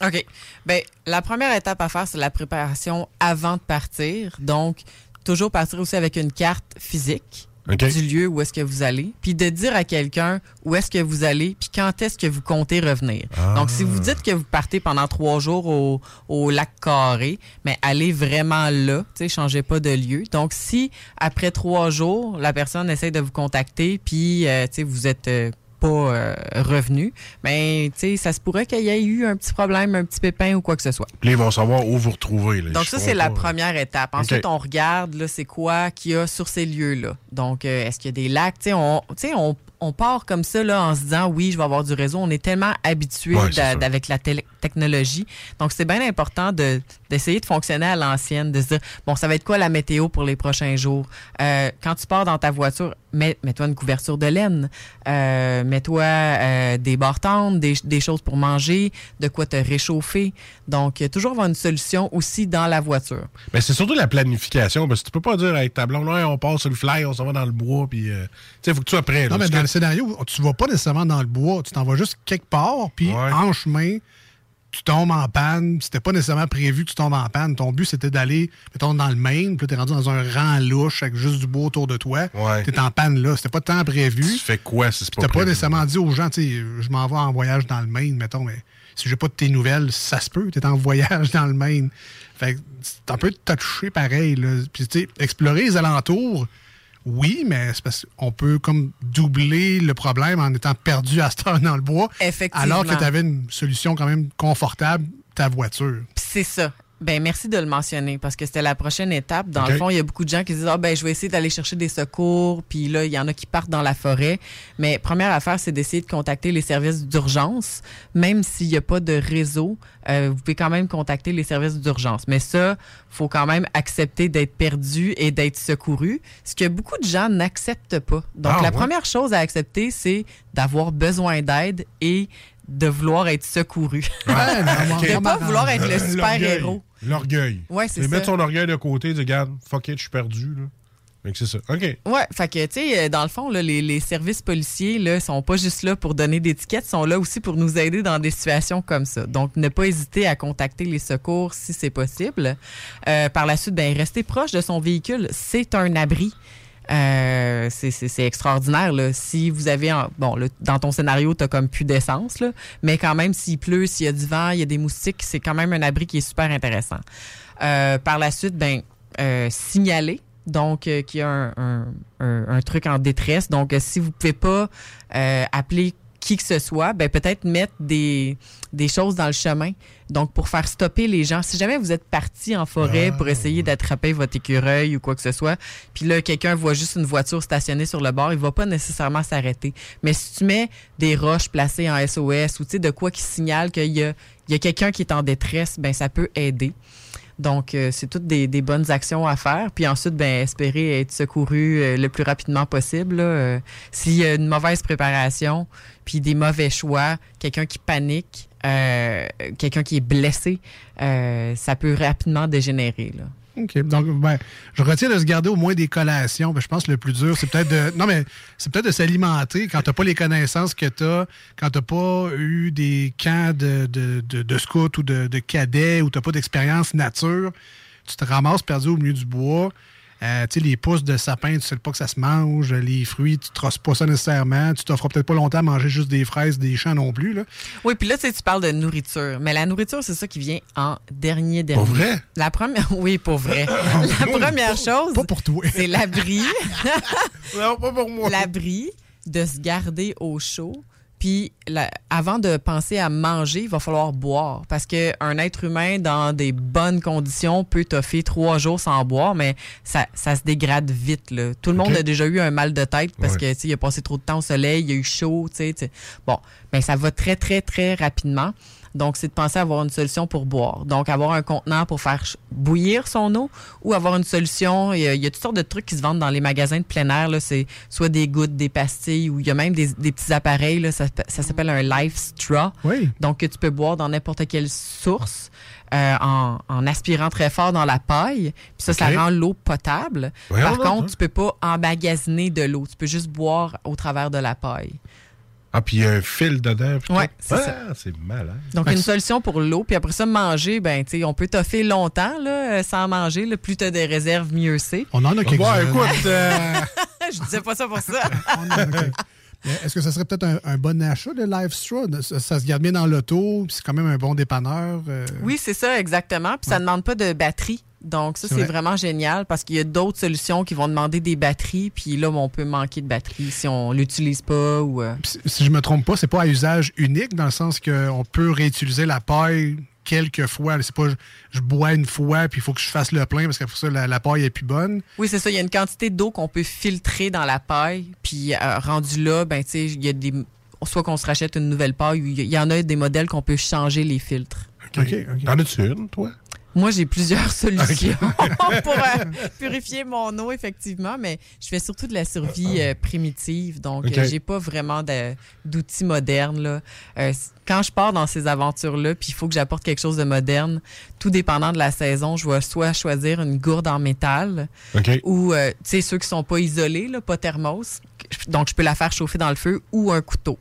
OK. Ben, la première étape à faire, c'est la préparation avant de partir. Donc, toujours partir aussi avec une carte physique Du lieu où est-ce que vous allez, puis de dire à quelqu'un où est-ce que vous allez, puis quand est-ce que vous comptez revenir. Ah. Donc, si vous dites que vous partez pendant trois jours au, au lac Carré, mais allez vraiment là, tu sais, changez pas de lieu. Donc, si après trois jours, la personne essaie de vous contacter, puis, euh, tu sais, vous êtes... euh, pas euh, revenu, mais tu sais, ça se pourrait qu'il y ait eu un petit problème, un petit pépin ou quoi que ce soit. Puis là, ils vont savoir où vous retrouver. là. Donc ça, c'est la pas- première étape. Ensuite, on regarde, là, c'est quoi qu'il y a sur ces lieux-là. Donc, euh, est-ce qu'il y a des lacs? Tu sais, on, part comme ça, là, en se disant, oui, je vais avoir du réseau. On est tellement habitué Ouais, avec la télé- technologie. Donc, c'est bien important de- d'essayer de fonctionner à l'ancienne, de se dire, bon, ça va être quoi la météo pour les prochains jours? Euh, quand tu pars dans ta voiture, mets, mets-toi une couverture de laine, euh, mets-toi euh, des bartendes, des, des choses pour manger, de quoi te réchauffer. Donc, toujours avoir une solution aussi dans la voiture. Mais c'est surtout la planification, parce que tu peux pas dire avec ta blonde, on part sur le fly, on s'en va dans le bois, puis euh, tu sais, il faut que tu sois prêt. là. Non, mais dans que- le scénario, tu vas pas nécessairement dans le bois, tu t'en vas juste quelque part, puis en chemin, tu tombes en panne. C'était pas nécessairement prévu que tu tombes en panne. Ton but, c'était d'aller, mettons, dans le Maine, puis là, t'es rendu dans un rang louche avec juste du bois autour de toi. Ouais. T'es en panne là. C'était pas temps prévu. Tu fais quoi si c'est pas T'as pas nécessairement dit aux gens, tu je m'en vais en voyage dans le Maine, mettons, mais si j'ai pas de tes nouvelles, ça se peut, t'es en voyage dans le Maine. Fait que c'est un peu touché pareil, là. Puis, tu sais, explorer les alentours, oui, mais c'est parce qu'on peut comme doubler le problème en étant perdu à cette heure dans le bois. Effectivement. Alors que tu avais une solution quand même confortable, ta voiture. C'est ça. Ben merci de le mentionner parce que c'était la prochaine étape. Dans le fond, il y a beaucoup de gens qui disent ah ben je vais essayer d'aller chercher des secours, puis là il y en a qui partent dans la forêt. Mais première affaire, c'est d'essayer de contacter les services d'urgence, même s'il n'y a pas de réseau, euh, vous pouvez quand même contacter les services d'urgence. Mais ça, faut quand même accepter d'être perdu et d'être secouru, ce que beaucoup de gens n'acceptent pas. Donc Ah, la ouais? première chose à accepter, c'est d'avoir besoin d'aide et de vouloir être secouru. Ouais, de non, pas vouloir être le super-héros. L'orgueil. Ouais, c'est mettre son orgueil de côté, dire, regarde, fuck it, je suis perdu. Là. Que c'est ça. OK. Ouais, fait que, tu sais, dans le fond, là, les, les services policiers, là, sont pas juste là pour donner des tickets, sont là aussi pour nous aider dans des situations comme ça. Donc, ne pas hésiter à contacter les secours si c'est possible. Euh, par la suite, ben, rester proche de son véhicule, c'est un abri. Euh, c'est- extraordinaire. Là. Si vous avez, en- bon, là, dans ton scénario, tu as comme plus d'essence, mais quand même, s'il pleut, s'il y a du vent, il y a des moustiques, c'est quand même un abri qui est super intéressant. Euh, par la suite, ben, euh, signaler. Donc, euh, qu'il y a un, un- un- un truc en détresse. Donc, euh, si vous pouvez pas euh, appeler qui que ce soit, ben peut-être mettre des, des choses dans le chemin. Donc, pour faire stopper les gens. Si jamais vous êtes parti en forêt pour essayer d'attraper votre écureuil ou quoi que ce soit, puis là, quelqu'un voit juste une voiture stationnée sur le bord, il va pas nécessairement s'arrêter. Mais si tu mets des roches placées en SOS ou tu sais, de quoi qui signale qu'il y a, il y a quelqu'un qui est en détresse, ben ça peut aider. Donc, euh, c'est toutes des, bonnes actions à faire. Puis ensuite, ben, espérer être secouru euh, le plus rapidement possible. Euh, S'il y a une mauvaise préparation, puis des mauvais choix, quelqu'un qui panique, euh, quelqu'un qui est blessé, ça peut rapidement dégénérer. OK. Donc, ben, je retiens de se garder au moins des collations. Ben, je pense que le plus dur, c'est peut-être de. Non, mais c'est peut-être de s'alimenter quand tu n'as pas les connaissances que tu as, quand tu n'as pas eu des camps de, de, de, de scouts ou de, de cadets ou tu n'as pas d'expérience nature. Tu te ramasses perdu au milieu du bois. Euh, tu sais, les pousses de sapin, tu sais pas que ça se mange. Les fruits, tu ne trosses pas ça nécessairement. Tu t'offres peut-être pas longtemps à manger juste des fraises, des champs non plus. Là. Oui, puis là, tu sais, tu parles de nourriture. Mais la nourriture, c'est ça qui vient en dernier dernier. Pour vrai? La première, oui, pour vrai. la première chose, c'est l'abri. non, pas pour moi. L'abri, de se garder au chaud, Puis la- avant de penser à manger, il va falloir boire. Parce qu'un être humain, dans des bonnes conditions, peut toffer trois jours sans boire, mais ça, ça se dégrade vite. là. Tout le monde a déjà eu un mal de tête parce Ouais. que tu sais, il a passé trop de temps au soleil, il a eu chaud. tu sais. Bon, ben ça va très, très, très rapidement. Donc, c'est de penser à avoir une solution pour boire. Donc, avoir un contenant pour faire bouillir son eau ou avoir une solution. Il y, a, il y a toutes sortes de trucs qui se vendent dans les magasins de plein air. C'est soit des gouttes, des pastilles ou il y a même des, des petits appareils. Là. Ça, ça s'appelle un Life Straw. Oui. Donc, que tu peux boire dans n'importe quelle source. euh, en, en aspirant très fort dans la paille. Puis ça, ça rend l'eau potable. Par contre, hein. tu peux pas emmagasiner de l'eau. Tu peux juste boire au travers de la paille. Ah, puis il y a un fil dedans. tout. c'est Ah, ça. c'est malade. Donc, une solution pour l'eau. Puis après ça, manger, ben, tu sais, on peut toffer longtemps là, euh, sans manger. là. Plus tu as des réserves, mieux c'est. On en a quelques Ouais, écoute, euh, Je disais pas ça pour ça. On en a quelques- Mais Est-ce que ça serait peut-être un, un bon achat de Live Straw? Ça, ça se garde bien dans l'auto, puis c'est quand même un bon dépanneur. euh, Oui, c'est ça, exactement. Puis ça ne demande pas de batterie. Donc, ça, C'est c'est vrai. vraiment génial parce qu'il y a d'autres solutions qui vont demander des batteries. Puis là, on peut manquer de batterie si on l'utilise pas ou. euh, Si- Si je me trompe pas, c'est pas à usage unique dans le sens qu'on peut réutiliser la paille quelques fois. C'est pas je, je bois une fois puis il faut que je fasse le plein parce qu'après ça la, la paille est plus bonne. Oui, c'est ça. Il y a une quantité d'eau qu'on peut filtrer dans la paille. Puis euh, rendu là, ben, tu sais, il y a des. Soit qu'on se rachète une nouvelle paille ou il y- en a des modèles qu'on peut changer les filtres. OK. T'en as-tu une, toi? Moi, j'ai plusieurs solutions pour euh, purifier mon eau, effectivement, mais je fais surtout de la survie euh, primitive. Donc, euh, j'ai pas vraiment d'outils modernes. Là. Quand je pars dans ces aventures-là, puis il faut que j'apporte quelque chose de moderne, tout dépendant de la saison, je vais soit choisir une gourde en métal ou, tu sais, ceux qui sont pas isolés, là, pas thermos. Donc, je peux la faire chauffer dans le feu ou un couteau.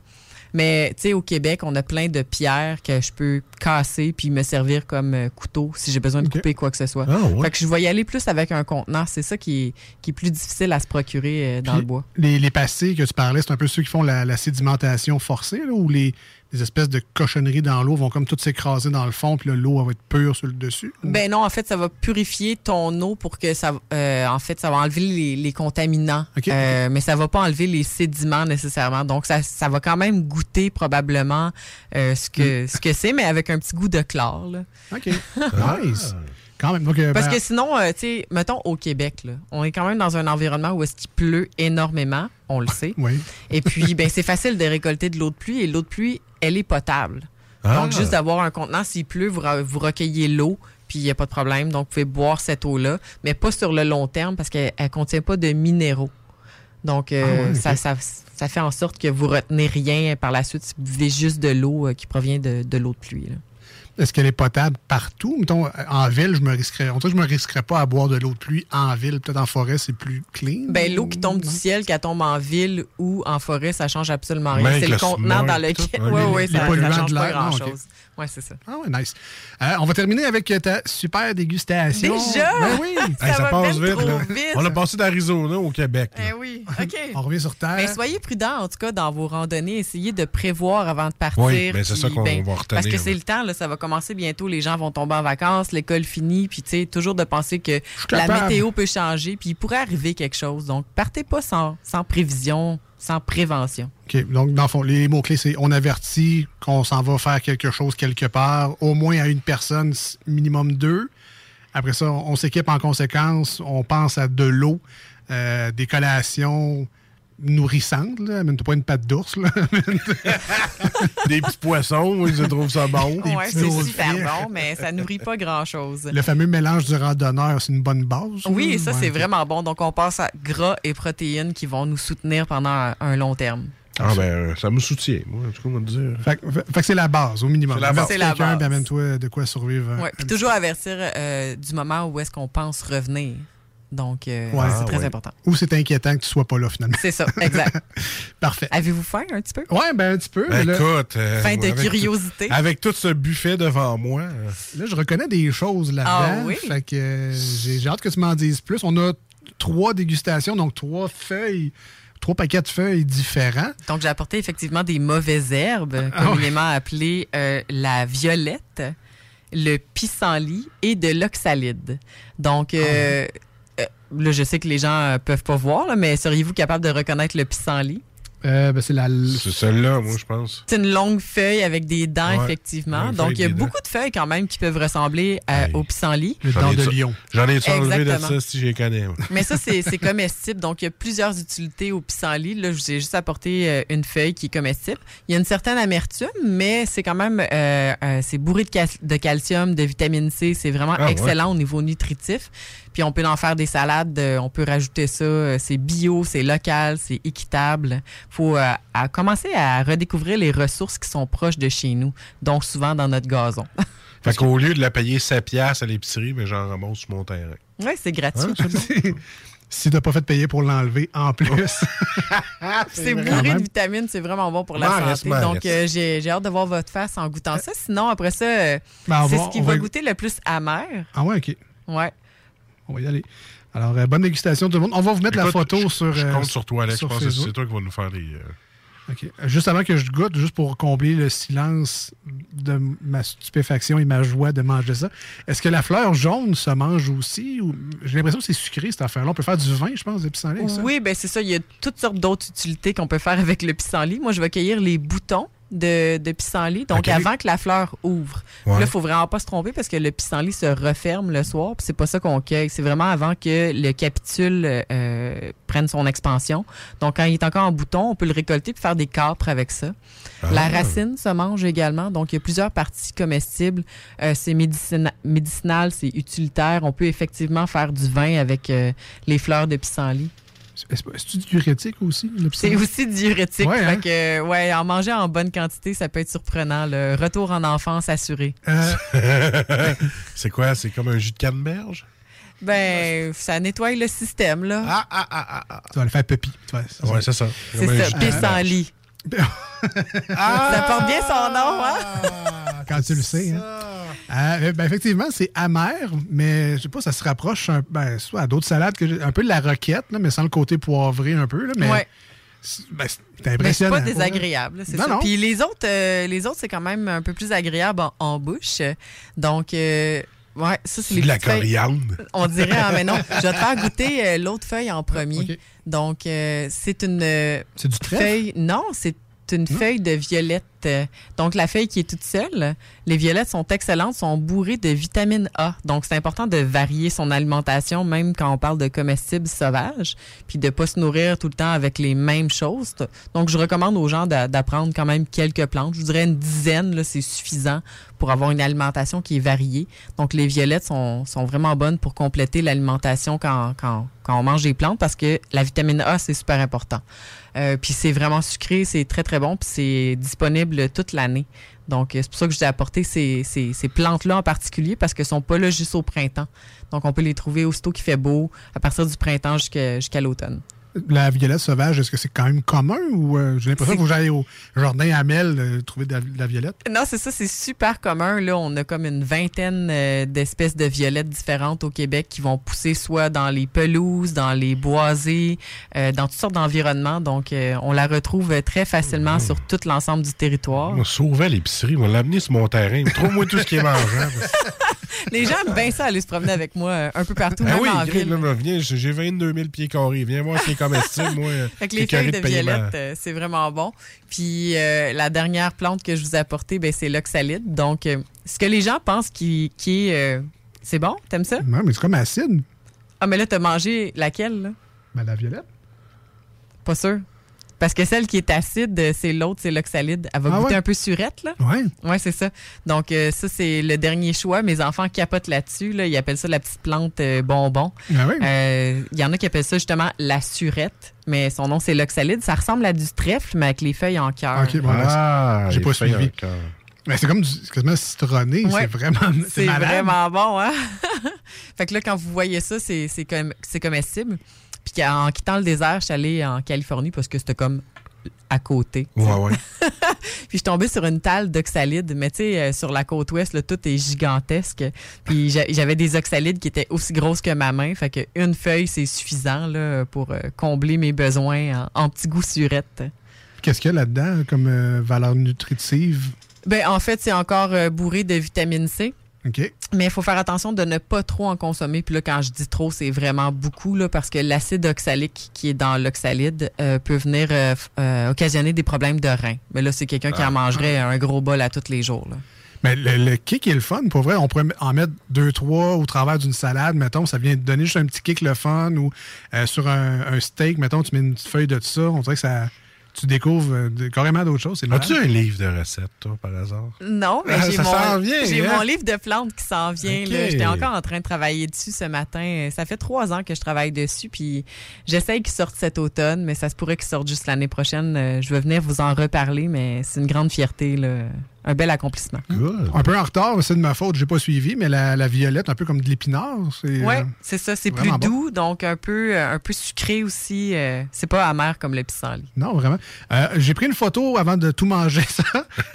Mais, tu sais, au Québec, on a plein de pierres que je peux casser puis me servir comme euh, couteau si j'ai besoin de couper quoi que ce soit. Ah, ouais. Fait que je vais y aller plus avec un contenant. C'est ça qui est, qui est plus difficile à se procurer euh, dans Puis le bois. Les, les pastilles que tu parlais, c'est un peu ceux qui font la, la sédimentation forcée, là, où les, les espèces de cochonneries dans l'eau vont comme toutes s'écraser dans le fond, puis l'eau va être pure sur le dessus. Ben non, en fait, ça va purifier ton eau pour que ça, euh, en fait, ça va enlever les, les contaminants. Euh, mais ça va pas enlever les sédiments nécessairement. Donc, ça, ça va quand même goûter probablement euh, ce que ce que c'est, mais avec un petit goût de chlore. là. OK. nice. Quand même. Donc, Parce ben, que sinon, tu sais, mettons au Québec, là, on est quand même dans un environnement où est-ce qu'il pleut énormément, on le sait. Oui. Et puis, ben, c'est facile de récolter de l'eau de pluie et l'eau de pluie, elle est potable. Ah. Donc, juste d'avoir un contenant, s'il pleut, vous, re- vous recueillez l'eau, puis il n'y a pas de problème. Donc, vous pouvez boire cette eau-là, mais pas sur le long terme parce qu'elle ne contient pas de minéraux. Donc, euh, Ah ça, ça, ça fait en sorte que vous retenez rien par la suite vous buvez juste de l'eau euh, qui provient de, de l'eau de pluie. là. Est-ce qu'elle est potable partout? Mettons, en ville, je me risquerais. On dirait que je me risquerais pas à boire de l'eau de pluie en ville. Peut-être en forêt, c'est plus clean. Ben, l'eau qui tombe du ciel, qu'elle tombe en ville ou en forêt, ça change absolument rien. C'est le le contenant dans tout. lequel. Oui, oui, ça, ça polluants change de pas l'air. Non, Oui, c'est ça. Ah ouais, nice. Euh, on va terminer avec ta super dégustation. Déjà? Ben oui. Ça Hey, ça va passe ben vite, trop vite. On a passé d'Arizona au Québec. là. Eh oui, OK. On revient sur Terre. Mais soyez prudents, en tout cas, dans vos randonnées. Essayez de prévoir avant de partir. Oui, ben, c'est ça qu'on ben, va retenir, Parce que c'est ouais. le temps, là, ça va commencer bientôt. Les gens vont tomber en vacances, l'école finit. Puis, tu sais, toujours de penser que la météo peut changer. Puis, il pourrait arriver quelque chose. Donc, partez pas sans, sans prévision, sans prévention. OK. Donc, dans le fond, les mots-clés, c'est on avertit qu'on s'en va faire quelque chose quelque part, au moins à une personne, minimum deux. Après ça, on, on s'équipe en conséquence. On pense à de l'eau, euh, des collations nourrissantes. Là. Amène-toi pas une patte d'ours. là. Des petits poissons, oui, je trouve ça bon. Petits c'est super bon, mais ça nourrit pas grand-chose. Le fameux mélange du randonneur, c'est une bonne base. Oui, là? ça, Ouais, c'est vraiment bon. Donc, on passe à gras et protéines qui vont nous soutenir pendant un, un long terme. Ah, ben, euh, ça me soutient, moi, en tout cas, on va te dire. Fait, que- fait que c'est la base, au minimum. C'est la base. C'est la quelqu'un, base. puis amène-toi de quoi survivre. Ouais, puis toujours avertir euh, du moment où est-ce qu'on pense revenir. Donc, euh, Ouais. c'est Ah, très ouais. important. Ou c'est inquiétant que tu sois pas là, finalement. C'est ça, exact. Parfait. Avez-vous faim un petit peu? Ouais, ben un petit peu. Ben, là, écoute. euh, Fin de avec- curiosité. Avec tout ce buffet devant moi. euh, là, je reconnais des choses là-dedans. Ah oui? Fait que euh, j'ai hâte que tu m'en dises plus. On a trois dégustations, donc trois feuilles, trois paquets de feuilles différents. Donc, j'ai apporté effectivement des mauvaises herbes, Ah communément appelées euh, la violette, le pissenlit et de l'oxalide. Donc, euh, Ah euh, là, je sais que les gens euh, peuvent pas voir, là, mais seriez-vous capable de reconnaître le pissenlit? Euh, ben, c'est la. C'est celle-là, moi, je pense. C'est une longue feuille avec des dents, Ouais. effectivement. Donc, il y a beaucoup de feuilles quand même qui peuvent ressembler à- au pissenlit. J'en ai ça- J'en ai enlevé de Exactement. ça si j'ai connais. moi? Mais ça, c'est comestible. Donc, il y a plusieurs utilités au pissenlit. Là, je vous ai juste apporté euh, une feuille qui est comestible. Il y a une certaine amertume, mais c'est quand même, euh, euh, c'est bourré de, cal- de calcium, de vitamine C. C'est vraiment Ah, ouais. excellent au niveau nutritif. Puis, on peut en faire des salades. euh, on peut rajouter ça. euh, C'est bio, c'est local, c'est équitable. faut euh, à commencer à redécouvrir les ressources qui sont proches de chez nous, donc souvent dans notre gazon. Fait qu'au lieu de la payer 7 piastres à l'épicerie, mais j'en ramasse sur mon terrain. oui, c'est gratuit. Hein? si t'as pas fait payer pour l'enlever en plus. C'est bourré de vitamines, c'est vraiment bon pour la santé. Donc, euh, j'ai hâte de voir votre face en goûtant ça. Sinon, après ça, Ben, c'est ce qui on va va- goûter le plus amer. Ah ouais, OK. Ouais. On va y aller. Alors, euh, bonne dégustation tout le monde. On va vous mettre la photo je- sur. Je euh, compte sur toi, Alex. Je pense que c'est toi qui vas nous faire les. euh, OK. Juste avant que je goûte, juste pour combler le silence de ma stupéfaction et ma joie de manger ça, est-ce que la fleur jaune se mange aussi? ou J'ai l'impression que c'est sucré, cette affaire-là? On peut faire du vin, je pense, de pissenlit avec ça. Oui, ben c'est ça. Il y a toutes sortes d'autres utilités qu'on peut faire avec le pissenlit. Moi, je vais cueillir les boutons de, de pissenlit, donc avant que la fleur ouvre. Ouais. Là, il faut vraiment pas se tromper parce que le pissenlit se referme le soir, puis c'est pas ça qu'on cueille. C'est vraiment avant que le capitule euh, prenne son expansion. Donc, quand il est encore en bouton, on peut le récolter puis faire des capres avec ça. La Ah. racine se mange également. Donc, il y a plusieurs parties comestibles. Euh, c'est médicina- médicinal, c'est utilitaire. On peut effectivement faire du vin avec euh, les fleurs de pissenlit. Est-ce diurétique aussi? le C'est aussi diurétique. Ouais, Fait hein? que, ouais, en manger en bonne quantité, ça peut être surprenant. Le retour en enfance assuré. Euh, c'est quoi? C'est comme un jus de canneberge? Ben, ça nettoie le système, là. Ah, ah, ah, ah. Tu vas le faire pépi. Ouais, c'est ça. C'est ça, canneberge. Pissenlit. Ça porte bien son nom, hein? Ah, quand tu le sais. Hein. Euh, ben, effectivement, c'est amer, mais je sais pas, ça se rapproche un, ben, soit à d'autres salades, que un peu de la roquette, là, mais sans le côté poivré un peu. Là, mais Ouais. c'est ben, c'est Mais c'est impressionnant. pas désagréable, c'est Non, ça. non. Puis les autres, euh, les autres, c'est quand même un peu plus agréable en, en bouche. Donc, euh, ouais, ça, c'est les de la feuilles. coriandre. On dirait, ah, mais non, je vais te faire goûter euh, l'autre feuille en premier. Donc, euh, c'est une euh, C'est du trèfle? feuille. Non, c'est une feuille de violette. Euh, Donc, la feuille qui est toute seule, les violettes sont excellentes, sont bourrées de vitamine A. Donc, c'est important de varier son alimentation, même quand on parle de comestibles sauvages, puis de pas se nourrir tout le temps avec les mêmes choses. Donc, je recommande aux gens d'a- d'apprendre quand même quelques plantes. Je vous dirais une dizaine, là, c'est suffisant pour avoir une alimentation qui est variée. Donc, les violettes sont, sont vraiment bonnes pour compléter l'alimentation quand, quand, quand on mange des plantes parce que la vitamine A, c'est super important. Euh, puis c'est vraiment sucré, c'est très, très bon, puis c'est disponible toute l'année. Donc, euh, c'est pour ça que je vous ai apporté ces, ces, ces plantes-là en particulier parce qu'elles sont pas là juste au printemps. Donc, on peut les trouver aussitôt qu'il fait beau, à partir du printemps jusqu'à jusqu'à l'automne. La violette sauvage, est-ce que c'est quand même commun ou euh, j'ai l'impression C'est- qu'il faut que j'aille au jardin à Mel euh, trouver de la, de la violette? Non, c'est ça, c'est super commun. Là, on a comme une vingtaine euh, d'espèces de violettes différentes au Québec qui vont pousser soit dans les pelouses, dans les boisés, euh, dans toutes sortes d'environnements. Donc, euh, on la retrouve très facilement sur tout l'ensemble du territoire. On sauvait l'épicerie, on l'a amené sur mon terrain. Trouve-moi tout ce qui est mangeable. Les gens aiment bien ça aller se promener avec moi euh, un peu partout, Ah oui, en ville. là, viens, j'ai 22 000 pieds carrés. Viens voir ce qui est comestible, moi. Fait que les feuilles de violette, euh, c'est vraiment bon. Puis euh, la dernière plante que je vous ai apportée, ben, c'est l'oxalide. Donc, euh, ce que les gens pensent qui, qui est... euh, c'est bon? T'aimes ça? Non, mais c'est comme acide. Ah, mais là, t'as mangé laquelle, là? Ben, la violette. Pas sûr. Parce que celle qui est acide, c'est l'autre, c'est l'oxalide. Elle va Ah goûter ouais? un peu surette, là. Ouais. Ouais, c'est ça. Donc, euh, ça, c'est le dernier choix. Mes enfants capotent là-dessus. Là. Ils appellent ça la petite plante euh, bonbon. Ah oui? Euh, Il y en a qui appellent ça justement la surette, mais son nom, c'est l'oxalide. Ça ressemble à du trèfle, mais avec les feuilles en cœur. Ok, voilà. Ah, J'ai pas suivi. Mais c'est comme du, c'est quasiment citronné. Ouais. C'est vraiment. C'est vraiment bon, hein? fait que là, quand vous voyez ça, c'est c'est comme- c'est comestible. Puis en quittant le désert, je suis allée en Californie parce que c'était comme à côté. Ouais, ouais. Puis je suis tombée sur une talle d'oxalide, mais tu sais, euh, sur la côte ouest, là, tout est gigantesque. Puis j'a- j'avais des oxalides qui étaient aussi grosses que ma main, fait que une feuille, c'est suffisant là, pour euh, combler mes besoins en, en petits goûts surettes. Qu'est-ce qu'il y a là-dedans comme euh, valeur nutritive? Ben, en fait, c'est encore euh, bourré de vitamine C. Mais il faut faire attention de ne pas trop en consommer. Puis là, quand je dis trop, c'est vraiment beaucoup, là, parce que l'acide oxalique qui est dans l'oxalide euh, peut venir euh, euh, occasionner des problèmes de rein. Mais là, c'est quelqu'un qui Ah. en mangerait un gros bol à tous les jours. là. Mais le, le kick est le fun. Pour vrai, on pourrait en mettre deux, trois au travers d'une salade, mettons. Ça vient donner juste un petit kick le fun. Ou euh, sur un, un steak, mettons, tu mets une petite feuille de ça. On dirait que ça. Tu découvres euh, carrément d'autres choses. As-tu un livre de recettes, toi, par hasard? Non, mais Ah, j'ai mon, vient, j'ai hein? mon livre de plantes qui s'en vient. Là. J'étais encore en train de travailler dessus ce matin. Ça fait trois ans que je travaille dessus, puis j'essaye qu'il sorte cet automne, mais ça se pourrait qu'il sorte juste l'année prochaine. Euh, Je vais venir vous en reparler, mais c'est une grande fierté, là. Un bel accomplissement. Un peu en retard, c'est de ma faute, j'ai pas suivi, mais la, la violette, un peu comme de l'épinard. C'est, Oui, euh, c'est ça. C'est plus bon. doux, donc un peu, euh, un peu sucré aussi. euh, c'est pas amer comme le pissenlit. Non, vraiment. Euh, j'ai pris une photo avant de tout manger, ça.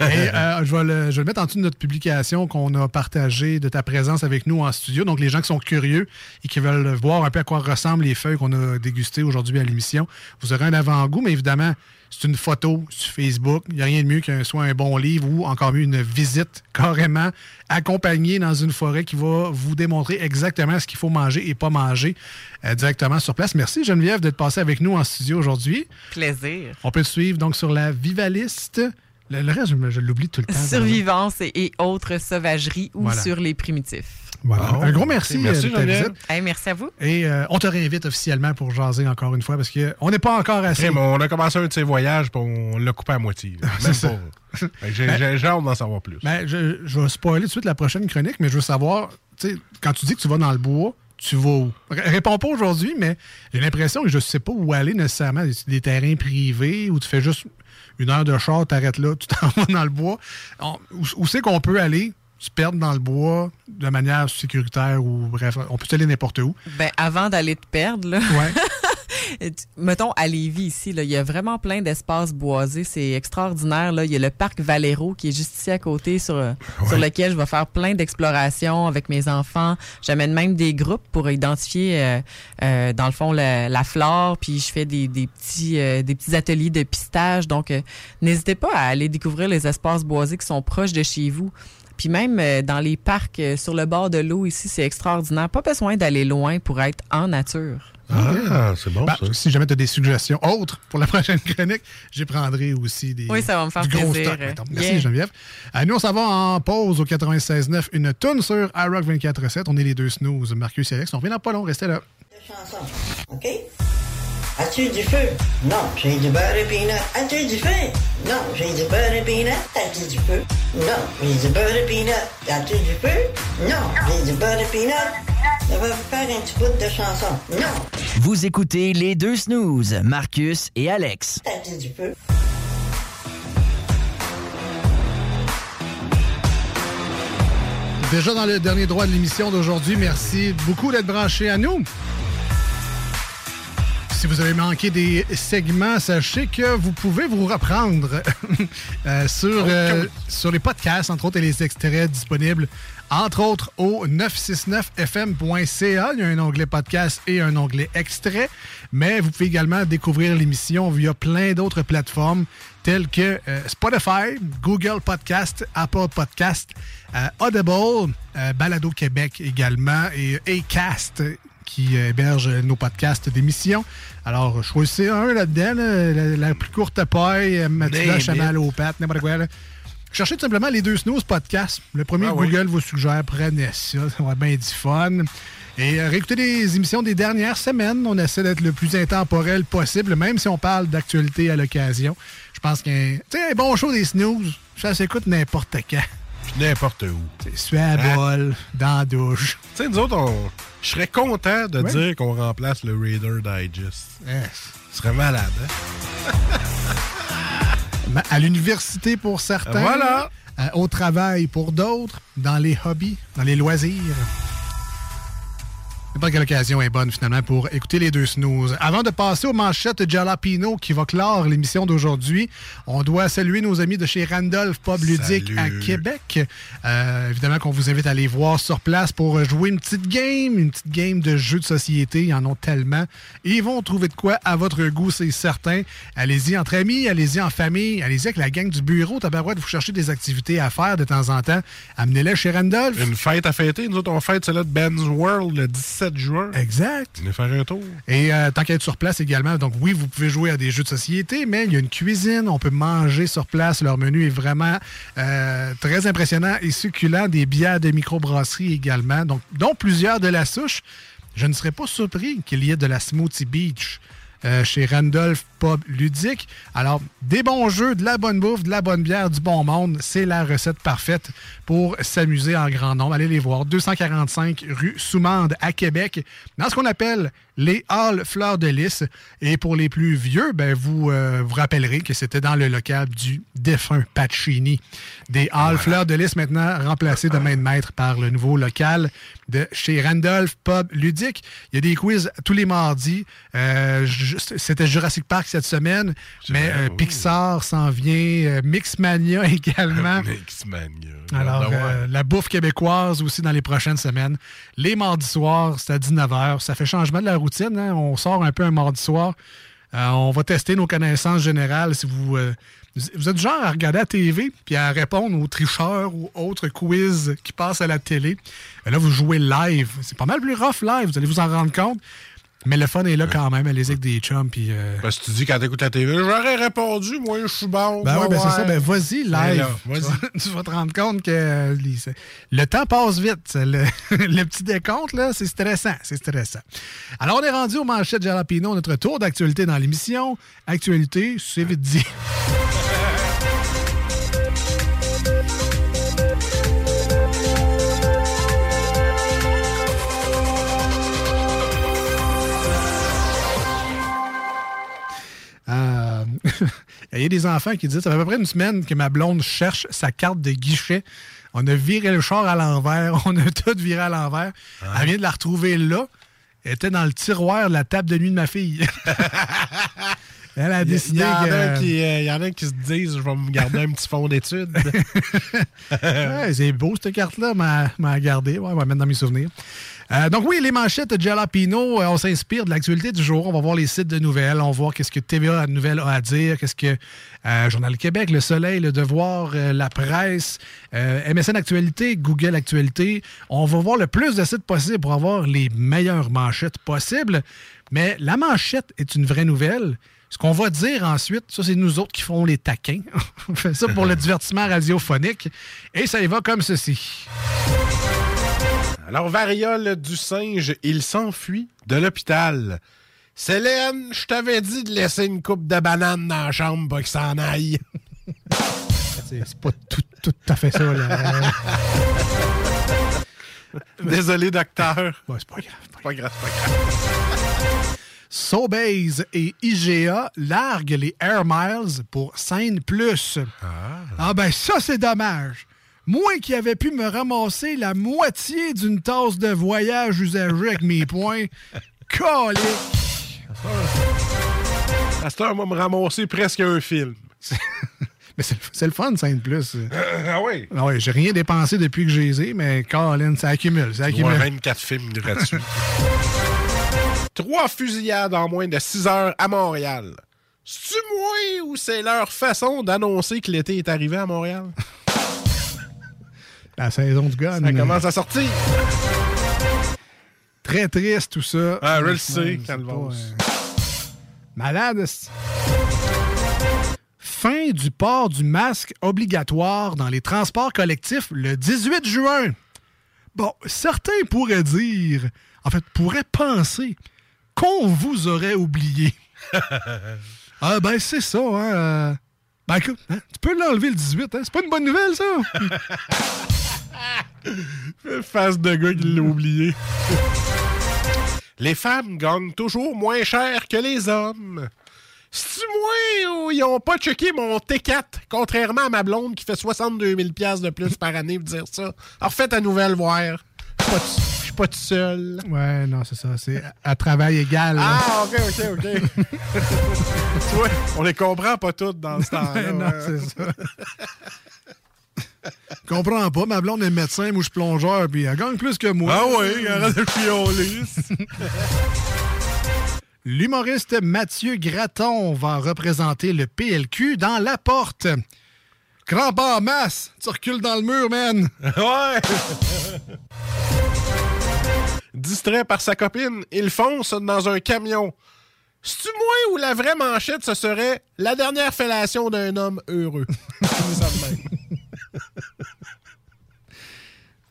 Et euh, je, vais le, je vais le mettre en dessous de notre publication qu'on a partagée de ta présence avec nous en studio. Donc, les gens qui sont curieux et qui veulent voir un peu à quoi ressemblent les feuilles qu'on a dégustées aujourd'hui à l'émission, vous aurez un avant-goût, mais évidemment, c'est une photo sur Facebook. Il n'y a rien de mieux qu'un soit un bon livre ou encore mieux une visite carrément accompagnée dans une forêt qui va vous démontrer exactement ce qu'il faut manger et pas manger euh, directement sur place. Merci Geneviève d'être passée avec nous en studio aujourd'hui. Plaisir. On peut te suivre donc sur la Vivaliste. Le, le reste, je, l'oublie tout le temps. Survivance et, et autres sauvageries ou Voilà. sur les primitifs. Voilà. Un gros merci, merci, euh, de ta Geneviève. visite. Hey, merci à vous. Et euh, on te réinvite officiellement pour jaser encore une fois parce qu'on n'est pas encore assez. Crème, on a commencé un de ses voyages, puis on l'a coupé à moitié. Même J'ai hâte d'en savoir plus. Ben, je, je vais spoiler tout de suite la prochaine chronique, mais je veux savoir, tu sais, quand tu dis que tu vas dans le bois, tu vas où? R- réponds pas aujourd'hui, mais j'ai l'impression que je sais pas où aller nécessairement. Des, des terrains privés où tu fais juste une heure de char, t'arrêtes là, tu t'en vas dans le bois. On- où où c'est qu'on peut aller? Se perdre dans le bois de manière sécuritaire ou bref, on peut aller n'importe où. Ben, avant d'aller te perdre, là, Ouais. Mettons, à Lévis, ici, là, il y a vraiment plein d'espaces boisés. C'est extraordinaire. Là. Il y a le parc Valero qui est juste ici à côté sur, euh, sur lequel je vais faire plein d'explorations avec mes enfants. J'amène même des groupes pour identifier, euh, euh, dans le fond, la, la flore. Puis je fais des, des petits, euh, des petits ateliers de pistage. Donc, euh, n'hésitez pas à aller découvrir les espaces boisés qui sont proches de chez vous. Puis même euh, dans les parcs euh, sur le bord de l'eau ici, c'est extraordinaire. Pas besoin d'aller loin pour être en nature. Ah, c'est bon, Ben, ça. Si jamais tu as des suggestions autres pour la prochaine chronique, j'y prendrai aussi des. Oui, ça va me faire du gros plaisir. stock. Merci Yeah. Geneviève. Euh, nous, on s'en va en pause au 96.9. Une tonne sur iRock 24.7. On est les deux snooze, Marcus et Alex. On revient dans pas long. Restez là. OK? As-tu du feu? Non, j'ai du beurre et peanut. As-tu du feu? Non, j'ai du beurre et peanut. As-tu du feu? Non, j'ai du beurre et peanut. As-tu du feu? Non, j'ai du beurre et peanut. Ça va vous faire un petit bout de chanson. Non, Vous écoutez les deux snooze, Marcus et Alex. as-tu du feu? Déjà dans le dernier droit de l'émission d'aujourd'hui, merci beaucoup d'être branchés à nous. Si vous avez manqué des segments, sachez que vous pouvez vous reprendre euh, sur, euh, sur les podcasts, entre autres, et les extraits disponibles, entre autres, au 969fm.ca. Il y a un onglet podcast et un onglet extrait. Mais vous pouvez également découvrir l'émission via plein d'autres plateformes telles que euh, Spotify, Google Podcast, Apple Podcast, euh, Audible, euh, Balado Québec également et Acast qui héberge nos podcasts d'émission. Alors, choisissez un là-dedans, là, la, la plus courte paille, euh, Name Chamal aux pattes, n'importe quoi. là. Cherchez tout simplement les deux snooze podcasts. Le premier Ah oui. Google vous suggère, prenez ça. Ça va être bien du fun. Et euh, réécoutez les émissions des dernières semaines. On essaie d'être le plus intemporel possible, même si on parle d'actualité à l'occasion. Je pense qu'un bon show des snooze, ça s'écoute n'importe quand. N'importe où. Sur la Hein? bol, dans la douche. Tu sais, nous autres, on- je serais content de dire qu'on remplace le Raider Digest. Yes. Ce serait malade, hein? À l'université pour certains. Voilà. Euh, au travail pour d'autres. Dans les hobbies, dans les loisirs. N'importe quelle occasion est bonne finalement pour écouter les deux snooze. Avant de passer aux manchettes Jalapino qui va clore l'émission d'aujourd'hui, on doit saluer nos amis de chez Randolph Pub Ludique à Québec. Euh, évidemment qu'on vous invite à aller voir sur place pour jouer une petite game, une petite game de jeux de société. Ils en ont tellement. Et ils vont trouver de quoi à votre goût, c'est certain. Allez-y entre amis, allez-y en famille, allez-y avec la gang du bureau. Tabarouette, vous cherchez des activités à faire de temps en temps. Amenez-les chez Randolph. Une fête à fêter. Nous autres, on fête celle-là de Ben's World le 17 juin. Exact. Venez faire un tour. Et euh, tant qu'à être sur place également, donc oui, vous pouvez jouer à des jeux de société, mais il y a une cuisine, on peut manger sur place. Leur menu est vraiment euh, très impressionnant et succulent. Des bières de microbrasserie également, donc dont plusieurs de la souche. Je ne serais pas surpris qu'il y ait de la Smoothie Beach. Euh, chez Randolph Pub Ludique. Alors, des bons jeux, de la bonne bouffe, de la bonne bière, du bon monde, c'est la recette parfaite pour s'amuser en grand nombre. Allez les voir. 245 rue Soumande à Québec, dans ce qu'on appelle les Halles Fleurs de Lys. Et pour les plus vieux, ben, vous euh, vous rappellerez que c'était dans le local du défunt Pacini. Des Halles Fleurs de Lys maintenant remplacés de main de maître par le nouveau local de chez Randolph Pub Ludique. Il y a des quiz tous les mardis. Euh, c'était Jurassic Park cette semaine, mais euh, Pixar s'en vient, Mixmania également. Mixmania. Alors, Regarde, euh, la bouffe québécoise aussi dans les prochaines semaines. Les mardis soirs, c'est à 19h. Ça fait changement de la hein. On sort un peu un mardi soir. Euh, on va tester nos connaissances générales. Si vous, euh, vous êtes du genre à regarder la TV puis à répondre aux tricheurs ou autres quiz qui passent à la télé. Euh, Là, vous jouez live. C'est pas mal plus rough live. Vous allez vous en rendre compte. Mais le fun est là quand même. Allez-y avec des chums. Puis, euh, Ben, si tu dis quand t'écoutes la TV, j'aurais répondu, moi, je suis bon. Ben oui, ben c'est ça. Ben vas-y, Ben live. là, vas-y. tu, vas, tu vas te rendre compte que euh, le temps passe vite. Le, le petit décompte, là, c'est stressant. C'est stressant. Alors, on est rendu aux manchettes Jalapino, notre tour d'actualité dans l'émission. Actualité, c'est vite dit. Euh, Il y a des enfants qui disent ça fait à peu près une semaine que ma blonde cherche sa carte de guichet. On a viré le char à l'envers. On a tout viré à l'envers. Elle vient de la retrouver là. Elle était dans le tiroir de la table de nuit de ma fille. Elle a Il y, décidé en qui, euh, il y en a qui se disent je vais me garder un petit fond d'études. Ouais, c'est beau cette carte-là, m'a m'a gardé. Ouais, on va mettre dans mes souvenirs. Euh, donc oui, les manchettes de Jalapino, euh, on s'inspire de l'actualité du jour. On va voir les sites de nouvelles, on va voir qu'est-ce que TVA Nouvelles a à dire, qu'est-ce que euh, Journal Québec, Le Soleil, Le Devoir, euh, La Presse, MSN Actualité, Google Actualité. On va voir le plus de sites possible pour avoir les meilleures manchettes possibles. Mais la manchette est une vraie nouvelle. Ce qu'on va dire ensuite, ça, c'est nous autres qui ferons les taquins. On fait ça pour le divertissement radiophonique. Et ça y va comme ceci. Alors, variole du singe, il s'enfuit de l'hôpital. Célène, je t'avais dit de laisser une coupe de banane dans la chambre pour qu'il s'en aille. C'est pas tout, tout à fait ça. Là. Désolé, docteur. C'est pas grave. C'est pas grave, c'est pas grave. Sobase et IGA larguent les Air Miles pour Scène Plus. Ah. ben ça, c'est dommage. Moi qui avais pu me ramasser la moitié d'une tasse de voyage usagée avec mes points, calique. À cette heure, on va me ramasser presque un film. Mais c'est le fun, Scène Plus. ah oui? Ah ouais, j'ai rien dépensé depuis que j'ai les ai, mais Colin, ça accumule, ça accumule. 24 films gratuits. Trois fusillades en moins de 6 heures à Montréal. C'est-tu moi ou c'est leur façon d'annoncer que l'été est arrivé à Montréal? La saison du gun. Ça commence à sortir. Très triste, tout ça. Ah, je le sais, euh, Malade. Fin du port du masque obligatoire dans les transports collectifs le 18 juin. Bon, certains pourraient dire, en fait, pourraient penser qu'on vous aurait oublié. ah ben c'est ça, hein. euh, Ben écoute, hein, tu peux l'enlever le 18, hein. C'est pas une bonne nouvelle, ça. Face de gars qui l'a oublié. les femmes gagnent toujours moins cher que les hommes. C'est-tu moi ou ils ont pas checké mon T4, contrairement à ma blonde qui fait 62 000 de plus par année pour dire ça? Alors faites à nouvelle voir. Je suis pas tout- seul. Ouais, non, c'est ça. C'est à- travail égal. là. Ah, OK, OK, OK. tu vois, on les comprend pas toutes dans ce temps-là. non, c'est ça. Je comprends pas. Ma blonde est médecin, moi je suis plongeur, puis elle gagne plus que moi. Ah oui, arrête de fioler. L'humoriste Mathieu Graton va représenter le PLQ dans La Porte. Crampe en masse, tu recules dans le mur, man. Ouais! Distrait par sa copine, il fonce dans un camion. C'est-tu moi ou la vraie manchette, ce serait la dernière fellation d'un homme heureux?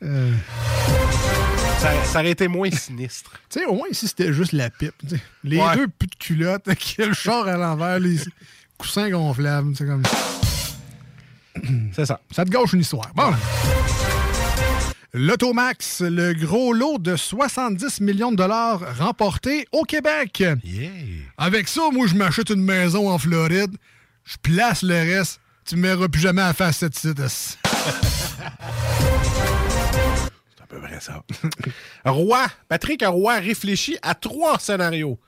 Euh, Ça, ça aurait été moins sinistre. Tu sais, au moins, ici, c'était juste la pipe. Les Ouais. deux plus de culottes, le char à l'envers, les coussins gonflables. C'est comme. C'est ça. Ça te gâche une histoire. Bon. L'Automax, le gros lot de 70 millions de dollars remporté au Québec. Avec ça, moi, je m'achète une maison en Floride, je place le reste, tu me verras plus jamais à face cette site. C'est à peu près ça. Roy, Patrick Roy réfléchit à trois scénarios.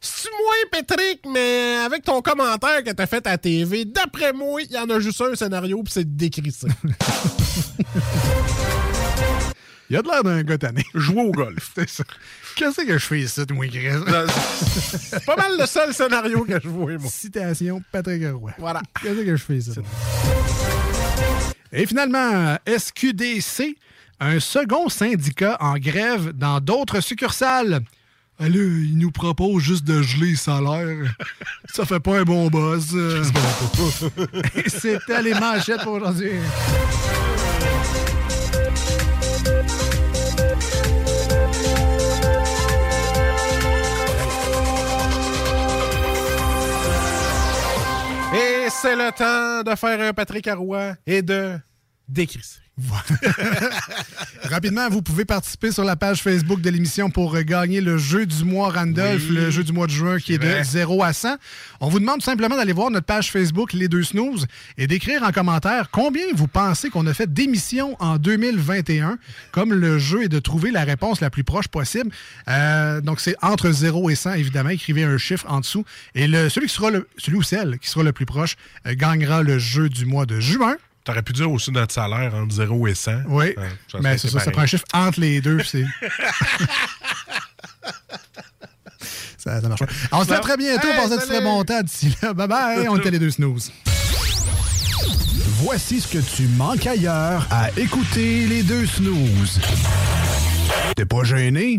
C'est moi, Patrick, mais avec ton commentaire que t'as fait à TV, d'après moi, il y en a juste un scénario, puis c'est décrit ça. Il a de l'air d'un gars tanné. Jouer au golf. C'est ça. Qu'est-ce que je fais ici, moi, Chris? C'est pas mal le seul scénario que je vois, moi. Citation Patrick Roy. Voilà. Qu'est-ce que je fais ici? Et finalement, SQDC, un second syndicat en grève dans d'autres succursales. Là, il nous propose juste de geler les salaires. Ça fait pas un bon boss. euh. Et C'était les manchettes pour aujourd'hui. C'est le temps de faire un Patrick Roy et de décrisser. Rapidement, vous pouvez participer sur la page Facebook de l'émission pour euh, gagner le jeu du mois Randolph, Oui. le jeu du mois de juin qui est de vrai. 0 à 100. On vous demande tout simplement d'aller voir notre page Facebook Les Deux Snooze et d'écrire en commentaire combien vous pensez qu'on a fait d'émissions en 2021. Comme le jeu est de trouver la réponse la plus proche possible. Euh, donc, c'est entre 0 et 100, évidemment. Écrivez un chiffre en dessous. Et le, celui, qui sera le, celui ou celle qui sera le plus proche euh, gagnera le jeu du mois de juin. T'aurais pu dire aussi notre salaire entre 0 et 100. Oui, ça, mais ça, c'est ça, ça prend un chiffre entre les deux. c'est... ça, ça marche pas. On se dit à très bientôt. Hey, Passez de salut! très bon temps d'ici là. Bye bye. On était les deux snooze. Voici ce que tu manques ailleurs à écouter les deux snooze. T'es pas gêné?